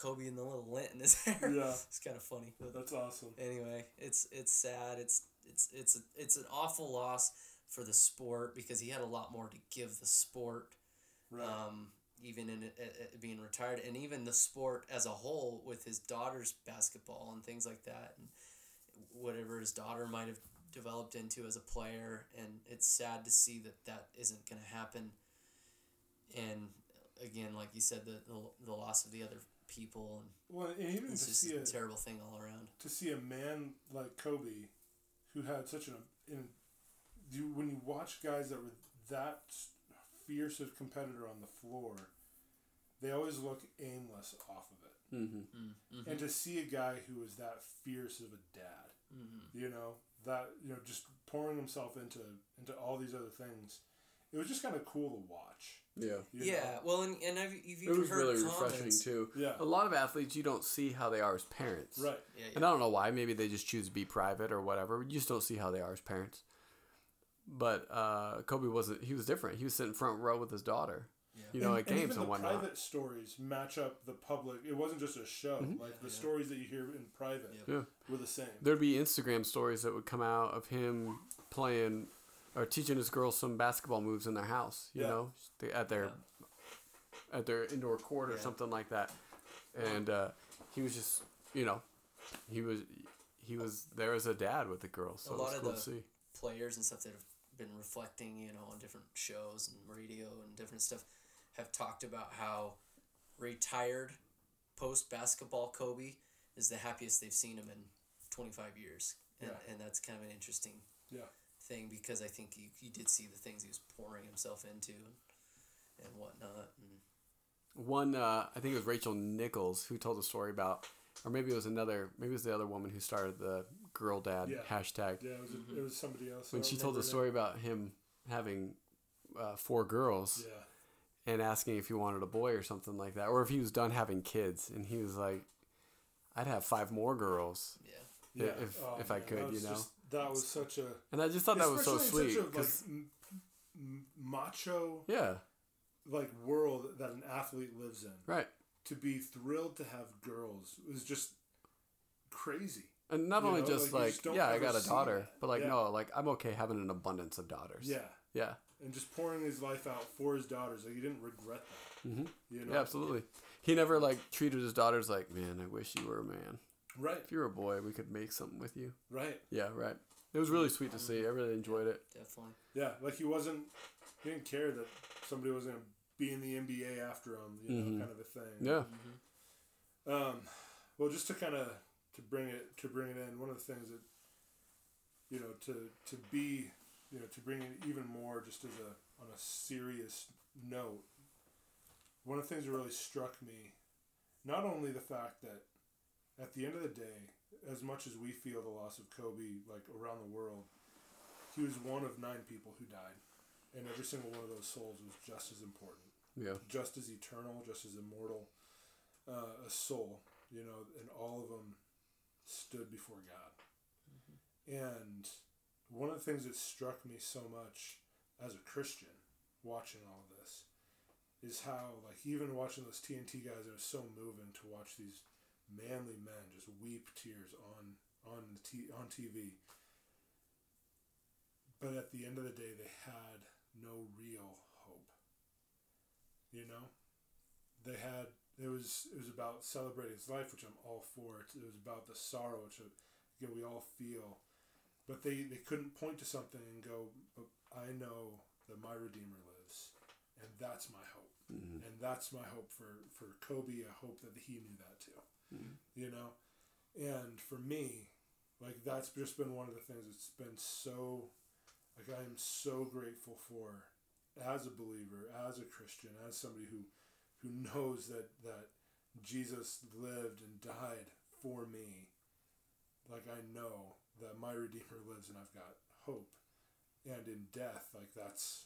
Kobe and the little lint in his hair. Yeah. it's kind of funny. But That's awesome. anyway, it's it's sad. It's it's it's a, it's an awful loss for the sport because he had a lot more to give the sport. Right. Um, even in it, it, it being retired, and even the sport as a whole with his daughter's basketball and things like that, and whatever his daughter might have developed into as a player, and it's sad to see that that isn't going to happen. And again, like you said, the, the the loss of the other people, and well, and even to it's just see a a terrible thing all around. to see a man like Kobe, who had such an in, you when you watch guys that were that fierce a competitor on the floor, they always look aimless off of it. Mm-hmm. And to see a guy who was that fierce of a dad, you know, that you know, just pouring himself into into all these other things, it was just kind of cool to watch. Yeah. yeah. know? Well, and, and I've, you've It even was heard really comments. refreshing too. Yeah. A lot of athletes you don't see how they are as parents. right. Yeah, yeah. And I don't know why. Maybe they just choose to be private or whatever. You just don't see how they are as parents. But uh, Kobe wasn't. He was different. He was sitting front row with his daughter. Yeah. You know, and, at and games even and the whatnot. private stories match up the public. It wasn't just a show. Like the stories that you hear in private Yeah. were the same. There'd be Instagram stories that would come out of him playing or teaching his girls some basketball moves in their house. You Yeah. know, at their at their indoor court or Yeah. something like that. And uh, he was just, you know, he was he was there as a dad with the girls. So a it lot was of cool the see. players and stuff that have been reflecting, you know, on different shows and radio and different stuff, have talked about how retired post basketball Kobe is the happiest they've seen him in 25 years. And, Yeah. and that's kind of an interesting Yeah. Thing because I think you, you did see the things he was pouring himself into and, and whatnot. And One, uh, I think it was Rachel Nichols who told a story about, or maybe it was another, maybe it was the other woman who started the girl dad Yeah. hashtag. Yeah, it was, Mm-hmm. it was somebody else. When she told the story about him having uh, four girls. Yeah. and asking if he wanted a boy or something like that, or if he was done having kids, and he was like, "I'd have five more girls," yeah. Yeah. if- Oh, if I could, that you know. just- that was such a. and I just thought that was so sweet. Such a, like, 'cause- m- m- macho yeah, like world that an athlete lives in. right. To be thrilled to have girls was just crazy. And not You only know, just like, like, just yeah, I got a daughter, that. but like, Yeah. no, like I'm okay having an abundance of daughters. Yeah. yeah, And just pouring his life out for his daughters, like he didn't regret that. Mm-hmm. You know, yeah, absolutely. He never like treated his daughters like, man, I wish you were a man. Right, If you were a boy, we could make something with you. right. Yeah, right. It was really sweet to see. I really enjoyed it. Definitely. Yeah, like he wasn't. He didn't care that somebody was gonna be in the NBA after him. You know, kind of a thing. Yeah, Um, well, just to kind of to bring it to bring it in, one of the things that you know to to be you know to bring it even more just as a on a serious note. One of the things that really struck me, not only the fact that at the end of the day, as much as we feel the loss of Kobe like around the world, he was one of nine people who died, and every single one of those souls was just as important. Yeah, just as eternal, just as immortal, uh, a soul, you know, and all of them stood before God. And one of the things that struck me so much as a Christian watching all of this is how, like, even watching those TNT guys, it was so moving to watch these manly men just weep tears on on the t- on TV. But at the end of the day, they had no real hope. You know? They had it was it was about celebrating his life which i'm all for. It, was about the sorrow which uh, again we all feel. But they they couldn't point to something and go but i know that my redeemer lives and that's my hope. Mm-hmm. And that's my hope for for kobe i hope that he knew that too you know and for me like that's just been one of the things that's been so like i am so grateful for as a believer, as a Christian, as somebody who who knows that that Jesus lived and died for me, like I know that my Redeemer lives and I've got hope. And in death, like that's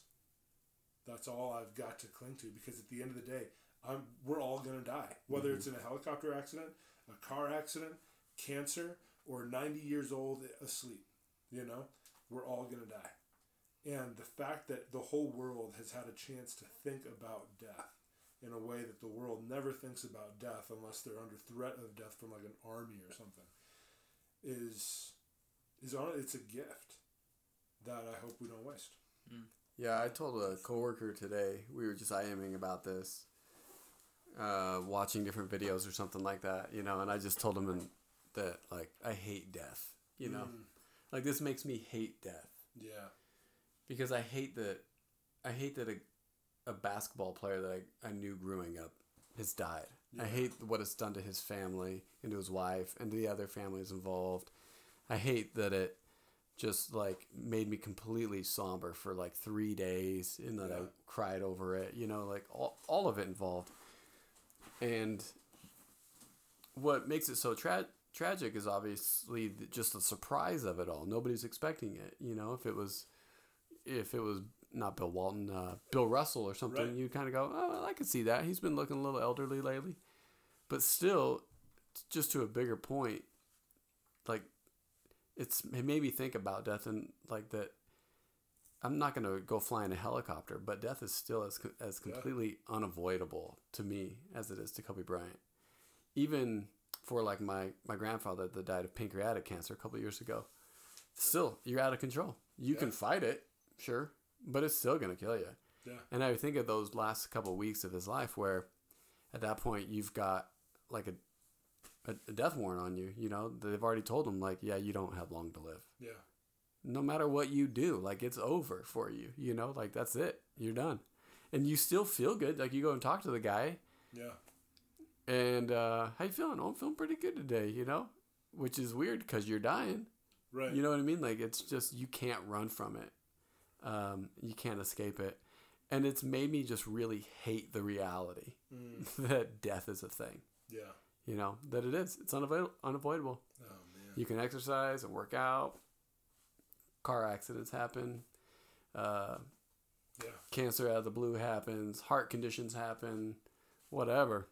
that's all I've got to cling to because at the end of the day, I'm we're all gonna die. Whether mm-hmm. it's in a helicopter accident, a car accident, cancer, or ninety years old asleep. You know? We're all gonna die. And the fact that the whole world has had a chance to think about death in a way that the world never thinks about death unless they're under threat of death from like an army or something is is on it's a gift that I hope we don't waste. Mm. yeah. I told a coworker today. We were just IMing about this, uh, watching different videos or something like that, you know. And I just told him in, that like I hate death, you know, like this makes me hate death. Yeah. because I hate that I hate that a, a basketball player that I, I knew growing up has died. Yeah. I hate what it's done to his family and to his wife and to the other families involved. I hate that it just like made me completely somber for like three days and that I cried over it, you know, like all, all of it involved. And what makes it so tra- tragic is obviously just the surprise of it all. Nobody's expecting it. You know, if it was, if it was not Bill Walton, uh, Bill Russell or something, Right. you kind of go, oh, well, I could see that. He's been looking a little elderly lately. But still, just to a bigger point, like it's it made me think about death and like that. I'm not gonna go fly in a helicopter, but death is still as as completely unavoidable to me as it is to Kobe Bryant. Even for like my my grandfather that died of pancreatic cancer a couple years ago, still you're out of control. You can fight it, sure, but it's still gonna kill you. Yeah. And I think of those last couple weeks of his life where, at that point, you've got like a a, a death warrant on you. You know, they've already told him like, yeah, you don't have long to live. Yeah. No matter what you do, like it's over for you. You know, like that's it. You're done, and you still feel good. Like you go and talk to the guy, Yeah. and uh, how you feeling? Oh, I'm feeling pretty good today. You know, which is weird because you're dying. Right. You know what I mean? Like it's just you can't run from it. Um, you can't escape it, and it's made me just really hate the reality that death is a thing. yeah. You know that it is. It's unavoid- unavoidable. Oh man. You can exercise and work out. Car accidents happen. Uh, Yeah. cancer out of the blue happens. Heart conditions happen. Whatever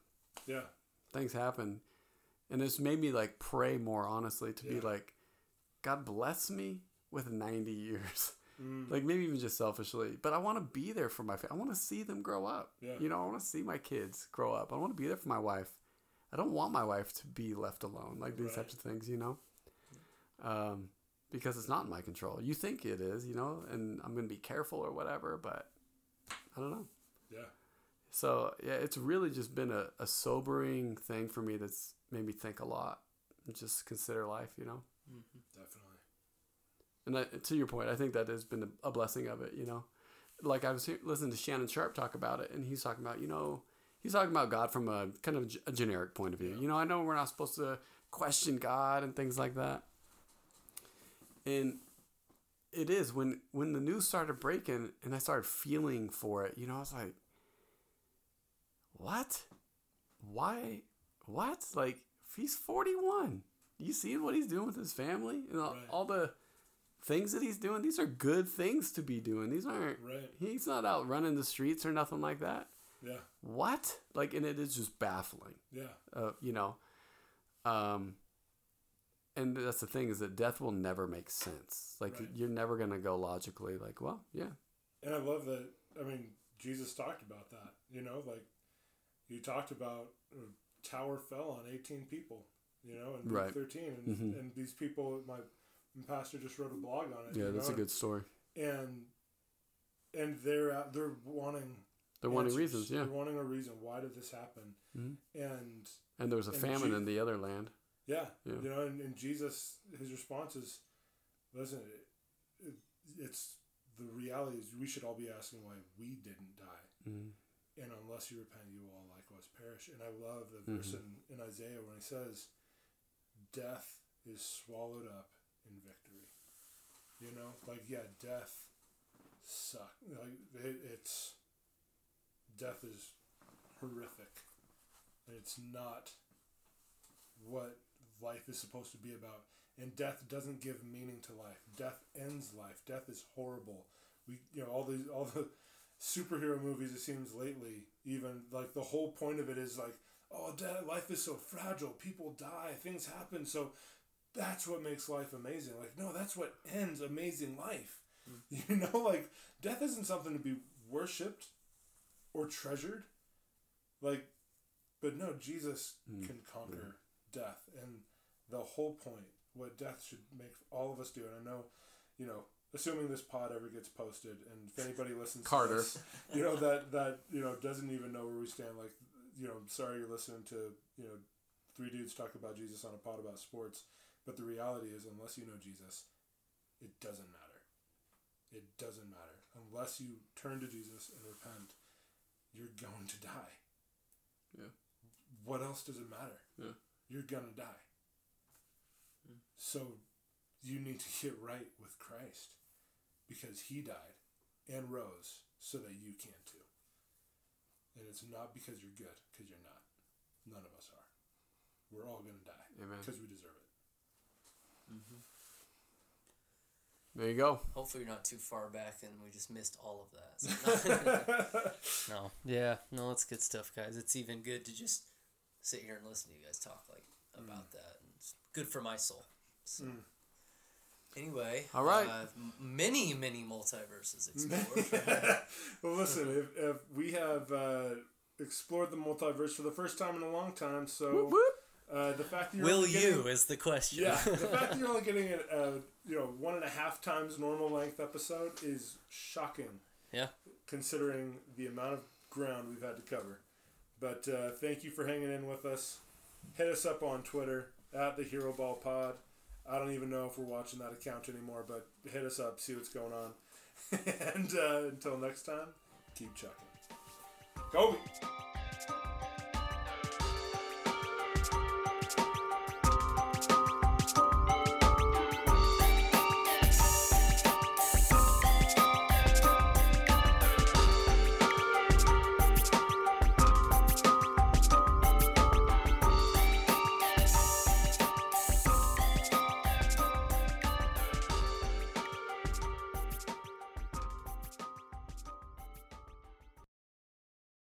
Yeah. things happen, and it's made me like pray more honestly to be like, God bless me with ninety years. Mm. Like maybe even just selfishly, but I want to be there for my. family. I want to see them grow up. Yeah. You know, I want to see my kids grow up. I want to be there for my wife. I don't want my wife to be left alone. Like these Right. types of things, you know. Um, because it's not in my control. You think it is, you know, and I'm gonna be careful or whatever, but I don't know. Yeah. So yeah, it's really just been a, a sobering thing for me that's made me think a lot. and Just consider life, you know. Mm-hmm. Definitely. And that, to your point, I think that has been a, a blessing of it, you know. Like I was he- listening to Shannon Sharpe talk about it, and he's talking about, you know, he's talking about God from a kind of a generic point of view. You know, I know we're not supposed to question God and things like that. And it is when when the news started breaking and I started feeling for it, you know, I was like, what? Why? What? Like he's forty one. You seeing what he's doing with his family and all, Right. all the things that he's doing? These are good things to be doing. These aren't. Right. He's not out running the streets or nothing like that. Yeah. What? Like, and it is just baffling. Yeah. Uh, you know. Um. And that's the thing is that death will never make sense. Like Right. you're never gonna go logically. Like, well, yeah, And I love that. I mean, Jesus talked about that. You know, like you talked about uh, tower fell on eighteen people. You know, in Luke Right. thirteen, and, Mhm. and these people, my pastor just wrote a blog on it. yeah, that's a good story. And and they're out, they're wanting. They're wanting reasons, yeah. They're wanting a reason. Why did this happen? Mhm. And And there was a and famine Je- in the other land. Yeah, Yeah. you know, and, and Jesus, his response is, listen, it, it, it's the reality is we should all be asking why we didn't die, Mm. and unless you repent, you will all likewise perish. And I love the verse in, in Isaiah when he says, "Death is swallowed up in victory." You know, like yeah, death suck. Like it, it's death is horrific, and it's not life is supposed to be about. And death doesn't give meaning to life. Death ends life. Death is horrible. We, you know, all these, all the superhero movies. It seems lately, even like the whole point of it is like, oh, death, life is so fragile. People die. Things happen. So that's what makes life amazing. Like, no, that's what ends amazing life. Mm. You know, like death isn't something to be worshipped or treasured. Like, but no, Jesus mm. can conquer death, and the whole point, what death should make all of us do. And I know, you know, assuming this pod ever gets posted, and if anybody listens, Carter. to this, you know that that you know doesn't even know where we stand. Like, you know, sorry you're listening to you know three dudes talk about Jesus on a pod about sports, but the reality is, unless you know Jesus, it doesn't matter. It doesn't matter unless you turn to Jesus and repent. You're going to die. Yeah. What else does it matter? Yeah. You're gonna die. So you need to get right with Christ because he died and rose so that you can too. And it's not because you're good, because you're not. None of us are. We're all gonna die because we deserve it. Mm-hmm. There you go. Hopefully, you're not too far back and we just missed all of that. So- no, yeah, no, it's good stuff, guys. It's even good to just sit here and listen to you guys talk like mm. about that, and it's good for my soul. So, anyway, All right. uh, many, many multiverses explored. well, listen, if, if we have uh, explored the multiverse for the first time in a long time, so uh, the fact that you're Will getting- you is the question. Yeah, the fact that you're only getting a, a you know one and a half times normal length episode is shocking, yeah. considering the amount of ground we've had to cover. But uh, thank you for hanging in with us. Hit us up on Twitter at the Heroball Pod. I don't even know if we're watching that account anymore, but hit us up, see what's going on. and uh, until next time, keep chucking. Kobe.